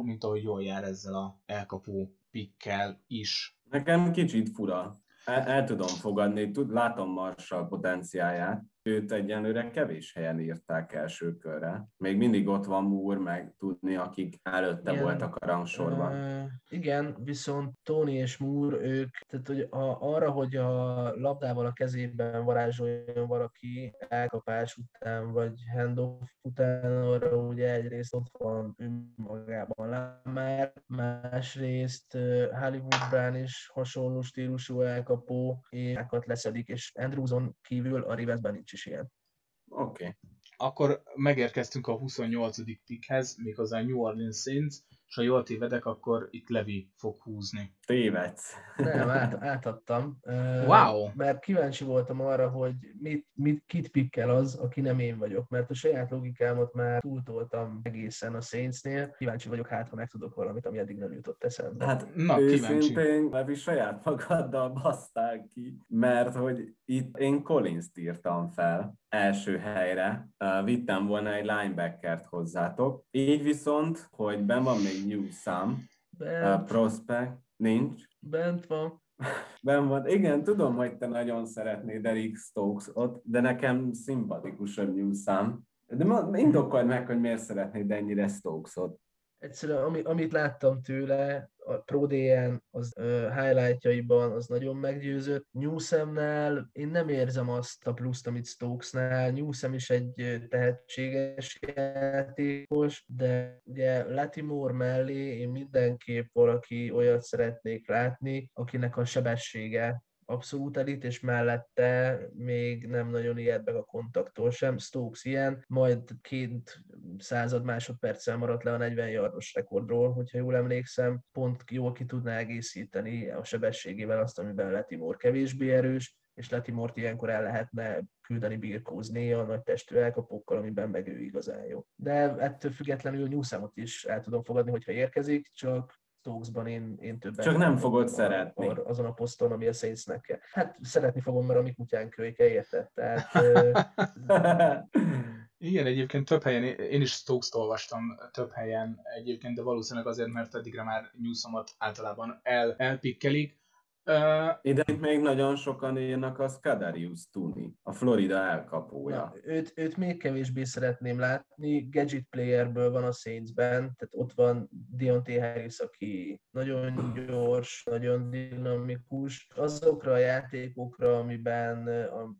mint ahogy jól jár ezzel a elkapó pikkel is. Nekem kicsit fura. El, el tudom fogadni, tud, látom Marshall potenciáját, őt egyenlőre kevés helyen írták első körre. Még mindig ott van Moore, meg tudni, akik előtte igen, voltak a rangsorban. Uh, igen, viszont Tony és Moore, ők, tehát hogy a, arra, hogy a labdával a kezében varázsoljon valaki elkapás után, vagy handoff után, arra ugye egyrészt ott van önmagában már, másrészt Hollywood Brown is hasonló stílusú elkapó, és leszedik, és Andrewson kívül a Rivesben nincs is ilyen. Oké. Okay. Akkor megérkeztünk a 28. pickhez, méghozzá New Orleans Saints, és ha jól tévedek, akkor itt Levi fog húzni. Tévedsz. Nem, át, átadtam. Wow! Mert kíváncsi voltam arra, hogy mit, mit, kit pikkel az, aki nem én vagyok, mert a saját logikámat már túltoltam egészen a Saintsnél. Kíváncsi vagyok, hát ha megtudok valamit, ami eddig nem jutott eszembe. Hát Na, őszintén Levi saját magaddal basztál ki, mert hogy itt én Collins-t írtam fel első helyre, uh, vittem volna egy linebackert hozzátok. Így viszont, hogy ben van még Newsome, uh, prospect, nincs. Bent van. Ben van. Igen, tudom, hogy te nagyon szeretnéd Eric Stokes ott, de nekem szimpatikus a Newsome. De indokold meg, hogy miért szeretnéd ennyire Stokes-ot egyszerűen ami, amit láttam tőle, a Pro DN, az highlightjaiban az nagyon meggyőzött. Newsemnál én nem érzem azt a pluszt, amit Stokesnál. Newsem is egy tehetséges játékos, de ugye Latimore mellé én mindenképp valaki olyat szeretnék látni, akinek a sebessége abszolút elit, és mellette még nem nagyon ijed meg a kontaktól sem. Stokes ilyen, majd két század másodperccel maradt le a 40 yardos rekordról, hogyha jól emlékszem, pont jól ki tudná egészíteni a sebességével azt, amiben Letimor kevésbé erős, és Letimort ilyenkor el lehetne küldeni birkózni a nagy testű elkapókkal, amiben meg ő igazán jó. De ettől függetlenül Newsamot is el tudom fogadni, hogyha érkezik, csak Stokesban én, én többet... Csak nem fogod szeretni. Azon a poszton, ami a Saintsnek kell. Hát szeretni fogom, mert a mi kutyán kölyke, érted? Tehát... Igen, egyébként több helyen, én is Stokes-t olvastam több helyen egyébként, de valószínűleg azért, mert eddigre már Newsomot általában el, elpikkelik. Uh, Ide még nagyon sokan írnak a Scadarius Tuni, a Florida elkapója. Na, őt, őt még kevésbé szeretném látni. Gadget playerből van a Saintsben, tehát ott van Deontay Harris, aki nagyon gyors, nagyon dinamikus. Azokra a játékokra, amiben,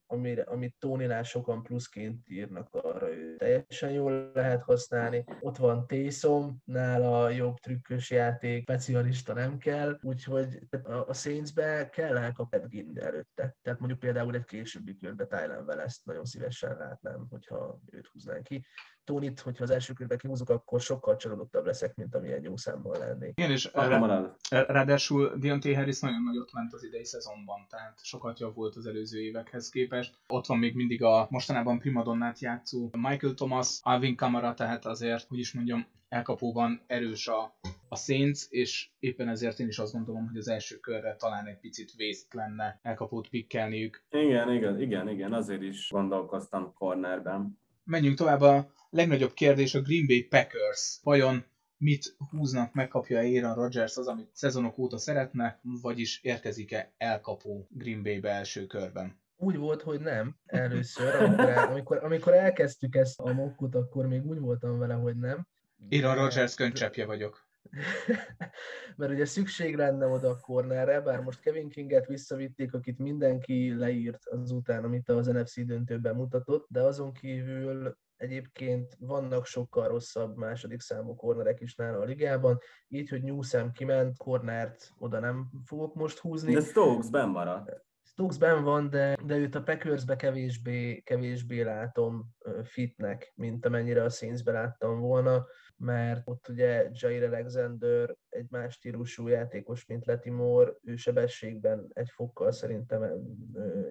amire, amit Tóninál sokan pluszként írnak arra, ő teljesen jól lehet használni. Ott van Taysom, nála jobb trükkös játék, specialista nem kell, úgyhogy a Saints percbe kell elkapni Gind előtte. Tehát mondjuk például egy későbbi körbe Tylen ezt nagyon szívesen látnám, hogyha őt húznánk ki. Tónit, hogyha az első körbe kihúzok, akkor sokkal csalódottabb leszek, mint amilyen jó számmal lennék. Igen, és rá, ráadásul Deontay Harris nagyon nagyot ment az idei szezonban, tehát sokat jobb volt az előző évekhez képest. Ott van még mindig a mostanában primadonnát játszó Michael Thomas, Alvin Kamara, tehát azért, hogy is mondjam, elkapóban erős a, a Saints, és éppen ezért én is azt gondolom, hogy az első körre talán egy picit vészt lenne elkapót pikkelniük. Igen, igen, igen, igen, azért is gondolkoztam cornerben. Menjünk tovább, a legnagyobb kérdés a Green Bay Packers. Vajon mit húznak, megkapja Aaron Rodgers az, amit szezonok óta szeretne, vagyis érkezik-e elkapó Green Bay-be első körben? úgy volt, hogy nem először, amikor, amikor, elkezdtük ezt a mokkot, akkor még úgy voltam vele, hogy nem. Én a Rogers könycsepje vagyok. Mert ugye szükség lenne oda a cornerre, bár most Kevin Kinget visszavitték, akit mindenki leírt azután, amit az NFC döntőben mutatott, de azon kívül egyébként vannak sokkal rosszabb második számú kornerek is nála a ligában, így, hogy Newsom kiment, cornert oda nem fogok most húzni. De Stokes ben maradt. Stokes ben van, de, de őt a Packersbe kevésbé, kevésbé látom fitnek, mint amennyire a Saintsbe láttam volna mert ott ugye Jair Alexander egy más stílusú játékos, mint Letimor, ő sebességben egy fokkal szerintem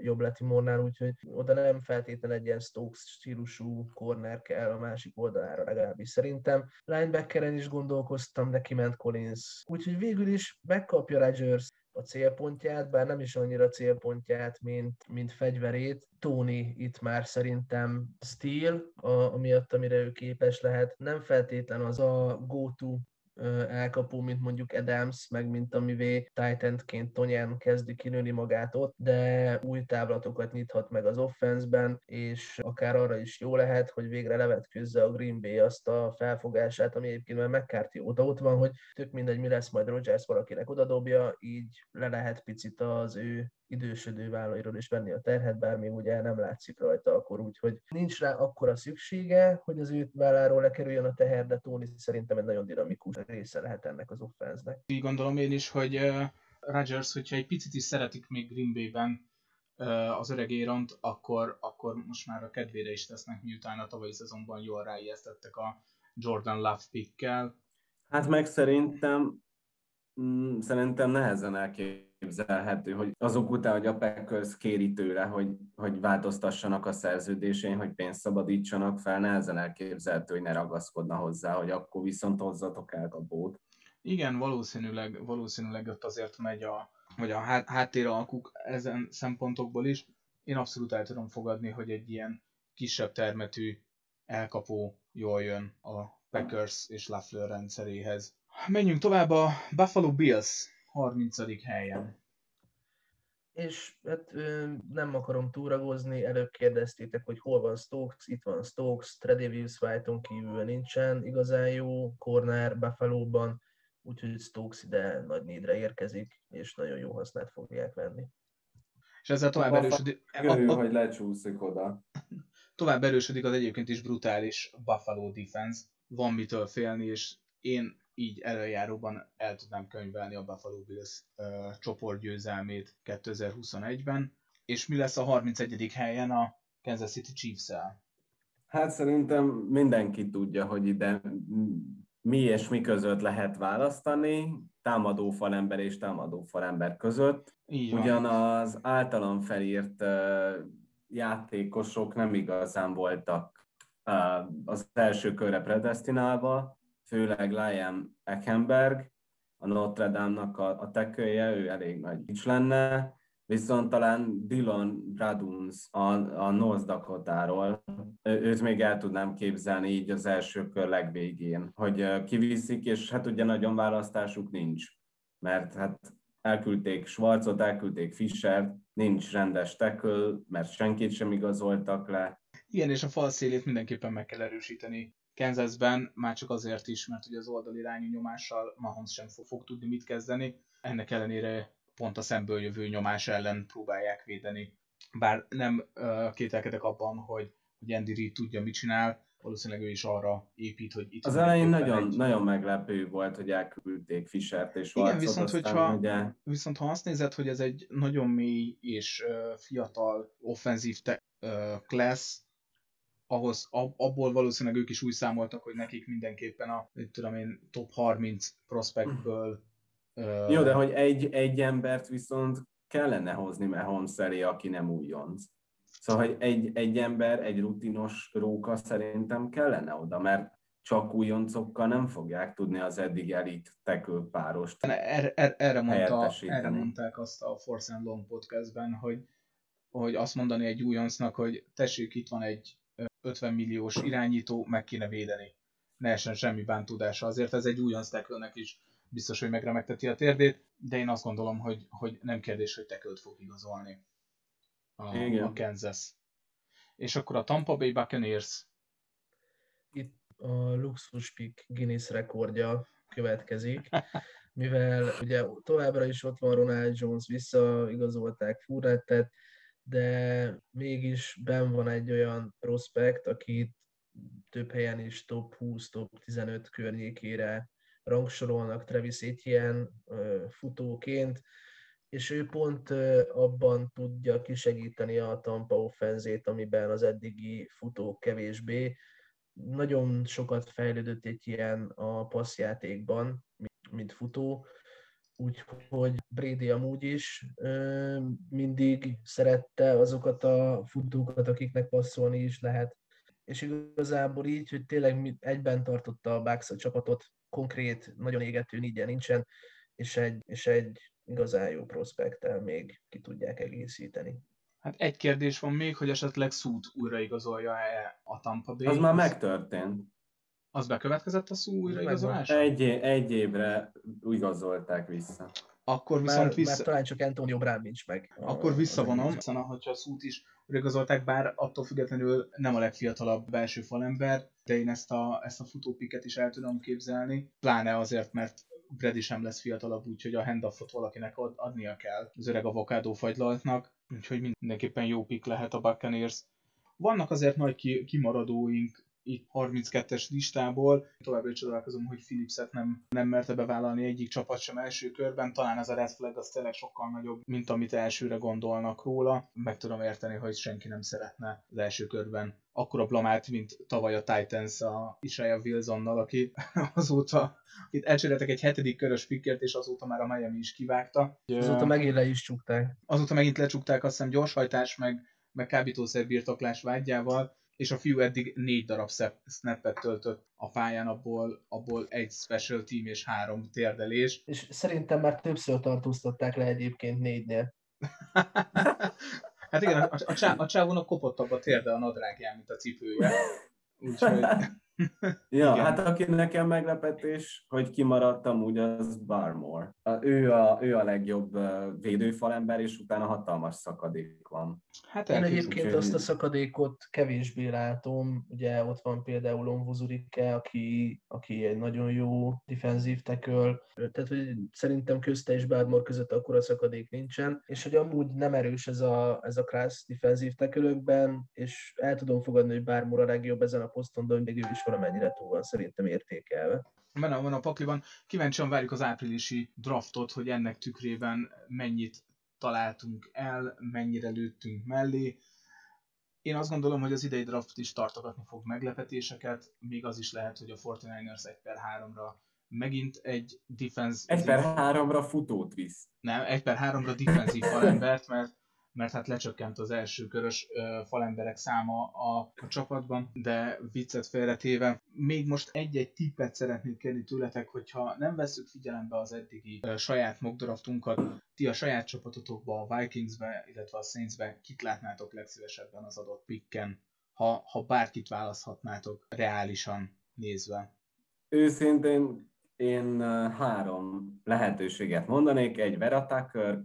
jobb Letimornál, úgyhogy oda nem feltétlenül egy ilyen Stokes stílusú corner kell a másik oldalára legalábbis szerintem. Linebackeren is gondolkoztam, neki ment Collins, úgyhogy végül is megkapja Rodgers a célpontját, bár nem is annyira célpontját, mint, mint fegyverét. Tony itt már szerintem Steel, a, amiatt, amire ő képes lehet. Nem feltétlen az a go-to elkapó, mint mondjuk Adams, meg mint amivé Titanként Tonyán kezdi kinőni magát ott, de új távlatokat nyithat meg az offenszben, és akár arra is jó lehet, hogy végre levetkőzze a Green Bay azt a felfogását, ami egyébként már McCarthy óta ott van, hogy tök mindegy, mi lesz majd Rogers valakinek odadobja, így le lehet picit az ő idősödő vállairól is venni a terhet, bár még ugye nem látszik rajta akkor úgy, hogy nincs rá akkora szüksége, hogy az ő válláról lekerüljön a teher, de Tony szerintem egy nagyon dinamikus része lehet ennek az offenznek. Így gondolom én is, hogy Rodgers, hogyha egy picit is szeretik még Green Bay-ben az öreg Éront, akkor, akkor most már a kedvére is tesznek, miután a tavalyi szezonban jól ráijesztettek a Jordan Love pickkel. Hát meg szerintem mm, szerintem nehezen elképzelhető elképzelhető, hogy azok után, hogy a Packers kéri tőle, hogy, hogy változtassanak a szerződésén, hogy pénzt szabadítsanak fel, nehezen elképzelhető, hogy ne ragaszkodna hozzá, hogy akkor viszont hozzatok el a bót. Igen, valószínűleg, valószínűleg ott azért megy a, vagy a hát, háttér alkuk ezen szempontokból is. Én abszolút el tudom fogadni, hogy egy ilyen kisebb termetű elkapó jól jön a Packers és Lafleur rendszeréhez. Menjünk tovább a Buffalo Bills 30. helyen. És hát nem akarom túragozni, előbb kérdeztétek, hogy hol van Stokes, itt van Stokes, Tredavious White-on kívül nincsen igazán jó corner Buffalo-ban, úgyhogy Stokes ide nagy nédre érkezik, és nagyon jó hasznát fogják venni. És ezzel tovább erősödik... Örül, hogy lecsúszik oda. Tovább erősödik az egyébként is brutális Buffalo defense. Van mitől félni, és én így előjáróban el tudnám könyvelni a Buffalo Bills uh, csoportgyőzelmét 2021-ben. És mi lesz a 31. helyen a Kansas City Chiefs-el? Hát szerintem mindenki tudja, hogy ide mi és mi között lehet választani, támadó falember és támadó falember között. Így Ugyanaz általam felírt uh, játékosok nem igazán voltak uh, az első körre predestinálva, főleg Liam Eckenberg, a Notre Dame-nak a, a tekője, ő elég nagy is lenne, viszont talán Dylan Raduns a, a North Dakota-ról, őt még el tudnám képzelni így az első kör legvégén, hogy kiviszik, és hát ugye nagyon választásuk nincs, mert hát elküldték Schwarzot, elküldték Fischer, nincs rendes tackle, mert senkit sem igazoltak le. Igen, és a fal szélét mindenképpen meg kell erősíteni. Kansasben már csak azért is, mert ugye az oldalirányú nyomással Mahomes sem fog, fog tudni mit kezdeni. Ennek ellenére pont a szemből jövő nyomás ellen próbálják védeni. Bár nem uh, kételkedek abban, hogy, hogy Andy Reid tudja, mit csinál, valószínűleg ő is arra épít, hogy itt... Az elején nagyon, egy... nagyon meglepő volt, hogy elküldték Fischert és Igen, viszont, hogyha, ugye... viszont ha azt nézed, hogy ez egy nagyon mély és uh, fiatal offenzív te- uh, class, ahhoz, ab, abból valószínűleg ők is úgy számoltak, hogy nekik mindenképpen a, tudom én, top 30 prospectből uh, Jó, de hogy egy, egy embert viszont kellene hozni Mahomes elé, aki nem újonc. Szóval, hogy egy, egy ember, egy rutinos róka szerintem kellene oda, mert csak újoncokkal nem fogják tudni az eddig elit tekő párost erre, erre, erre, mondta, erre mondták azt a Force and Long podcastben, hogy, hogy azt mondani egy újoncnak, hogy tessék, itt van egy 50 milliós irányító, meg kéne védeni. Ne essen semmi bántudása. Azért ez egy újonc tekölnek is biztos, hogy megremegteti a térdét, de én azt gondolom, hogy, hogy nem kérdés, hogy tekölt fog igazolni a, Igen. a Kansas. És akkor a Tampa Bay Buccaneers. Itt a luxus pick Guinness rekordja következik, mivel ugye továbbra is ott van Ronald Jones, visszaigazolták Furrettet, de mégis ben van egy olyan prospekt, akit több helyen is top 20, top 15 környékére rangsorolnak Travis Etienne futóként, és ő pont abban tudja kisegíteni a Tampa offenzét, amiben az eddigi futók kevésbé. Nagyon sokat fejlődött egy ilyen a passzjátékban, mint futó, úgyhogy Brady amúgy is mindig szerette azokat a futókat, akiknek passzolni is lehet. És igazából így, hogy tényleg egyben tartotta a Bucks a csapatot, konkrét, nagyon égető nígyen nincsen, és egy, és egy igazán jó prospekttel még ki tudják egészíteni. Hát egy kérdés van még, hogy esetleg Szút újraigazolja-e a Tampa Bay? Az már megtörtént. Az bekövetkezett a Szú újraigazolás? Egy, egy évre igazolták vissza. Akkor viszont már, vissza... Már talán csak Antonio Brown nincs meg. Akkor visszavonom, hiszen hogyha a Szút is igazolták, bár attól függetlenül nem a legfiatalabb belső falember, de én ezt a, ezt a futópiket is el tudom képzelni, pláne azért, mert Brady sem lesz fiatalabb, úgyhogy a handoffot valakinek ad, adnia kell az öreg avokádó fagylaltnak, úgyhogy mindenképpen jó pick lehet a Buccaneers. Vannak azért nagy kimaradóink itt 32-es listából. Továbbra is csodálkozom, hogy Philipset nem, nem merte bevállalni egyik csapat sem első körben. Talán ez a red flag az tényleg sokkal nagyobb, mint amit elsőre gondolnak róla. Meg tudom érteni, hogy senki nem szeretne az első körben akkora blamát, mint tavaly a Titans a Isaiah Wilsonnal, aki azóta, itt elcseréltek egy hetedik körös pickert, és azóta már a Miami is kivágta. Azóta megint le is csukták. Azóta megint lecsukták, azt hiszem gyorshajtás, meg, meg kábítószer birtoklás vágyával, és a fiú eddig négy darab snappet töltött a pályán, abból, abból egy special team és három térdelés. És szerintem már többször tartóztatták le egyébként négynél. hát igen, a, a, csá, a csávónak kopottabb a térde a nadrágján, mint a cipője. Úgyhogy... ja, igen. hát aki nekem meglepetés, hogy kimaradtam, úgy az Barmore. A, ő, a, ő a legjobb védőfalember, és utána hatalmas szakadék van. Hát Én egyébként úgy, azt a szakadékot kevésbé látom. Ugye ott van például Onvuzurike, aki, aki egy nagyon jó defensív tackle. Tehát, hogy szerintem közte és Barmore között akkor a szakadék nincsen. És hogy amúgy nem erős ez a, ez a class defensív tackle és el tudom fogadni, hogy Barmore a legjobb ezen a poszton, de még ő is valamennyire túl van szerintem értékelve. Benne van a pakliban. Kíváncsian várjuk az áprilisi draftot, hogy ennek tükrében mennyit találtunk el, mennyire lőttünk mellé. Én azt gondolom, hogy az idei draft is tartogatni fog meglepetéseket, még az is lehet, hogy a 49ers 1 per 3-ra megint egy defense... 1 per 3-ra futót visz. Nem, 1 per 3-ra defensív falembert, mert mert hát lecsökkent az első körös uh, falemberek száma a, a csapatban, de viccet félretéve. Még most egy-egy tippet szeretnék kérni tőletek, hogyha nem veszük figyelembe az eddigi uh, saját mockdraftunkat, ti a saját csapatotokba, a Vikingsbe, illetve a Saintsbe kit látnátok legszívesebben az adott picken, ha, ha bárkit választhatnátok reálisan nézve? Őszintén Én három lehetőséget mondanék, egy Vera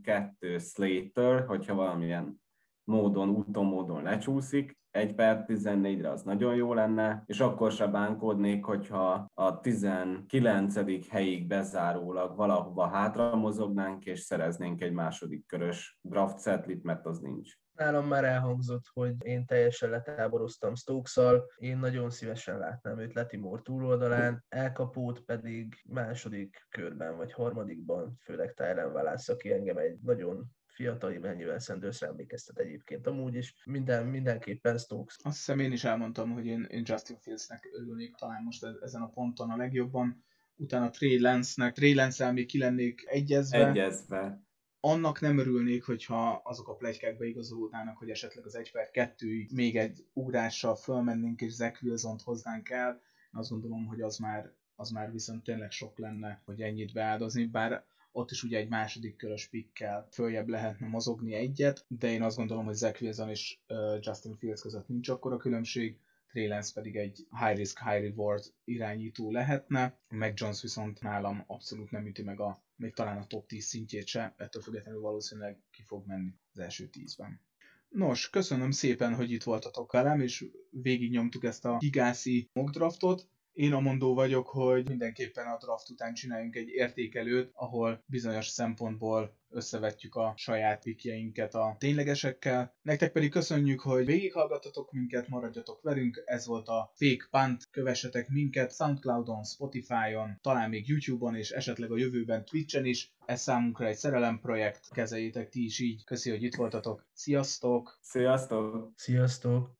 kettő Slater, hogyha valamilyen módon, úton módon lecsúszik, egy per 14-re az nagyon jó lenne, és akkor se bánkodnék, hogyha a 19. helyig bezárólag valahova hátra mozognánk, és szereznénk egy második körös draft setlit, mert az nincs. Nálam már elhangzott, hogy én teljesen letáboroztam stokes én nagyon szívesen látnám őt Letimor túloldalán, elkapót pedig második körben vagy harmadikban, főleg Tylen Wallace, aki engem egy nagyon fiatal Emmanuel Sandersre emlékeztet egyébként amúgy is. Minden, mindenképpen Stokes. Azt hiszem én is elmondtam, hogy én, én Justin Fieldsnek örülnék talán most e- ezen a ponton a legjobban. Utána Trey Lance-nek, Trey Lance-el még ki lennék egyezve. Egyezve. Annak nem örülnék, hogyha azok a plegykák beigazolódnának, hogy esetleg az 1 per 2 még egy ugrással fölmennénk és Zach Wilson-t hoznánk el. Én azt gondolom, hogy az már, az már viszont tényleg sok lenne, hogy ennyit beáldozni, bár ott is ugye egy második körös pikkel följebb lehetne mozogni egyet, de én azt gondolom, hogy Zach Wilson és Justin Fields között nincs akkora különbség, Trey pedig egy high risk, high reward irányító lehetne, meg Jones viszont nálam abszolút nem üti meg a, még talán a top 10 szintjét se, ettől függetlenül valószínűleg ki fog menni az első 10-ben. Nos, köszönöm szépen, hogy itt voltatok velem, és végignyomtuk ezt a gigászi mock draftot. Én a mondó vagyok, hogy mindenképpen a draft után csináljunk egy értékelőt, ahol bizonyos szempontból összevetjük a saját pikjeinket a ténylegesekkel. Nektek pedig köszönjük, hogy végighallgattatok minket, maradjatok velünk. Ez volt a Fake Punt. Kövessetek minket Soundcloudon, Spotify-on, talán még YouTube-on és esetleg a jövőben Twitch-en is. Ez számunkra egy szerelem projekt. Kezeljétek ti is így. Köszi, hogy itt voltatok. Sziasztok! Sziasztok! Sziasztok!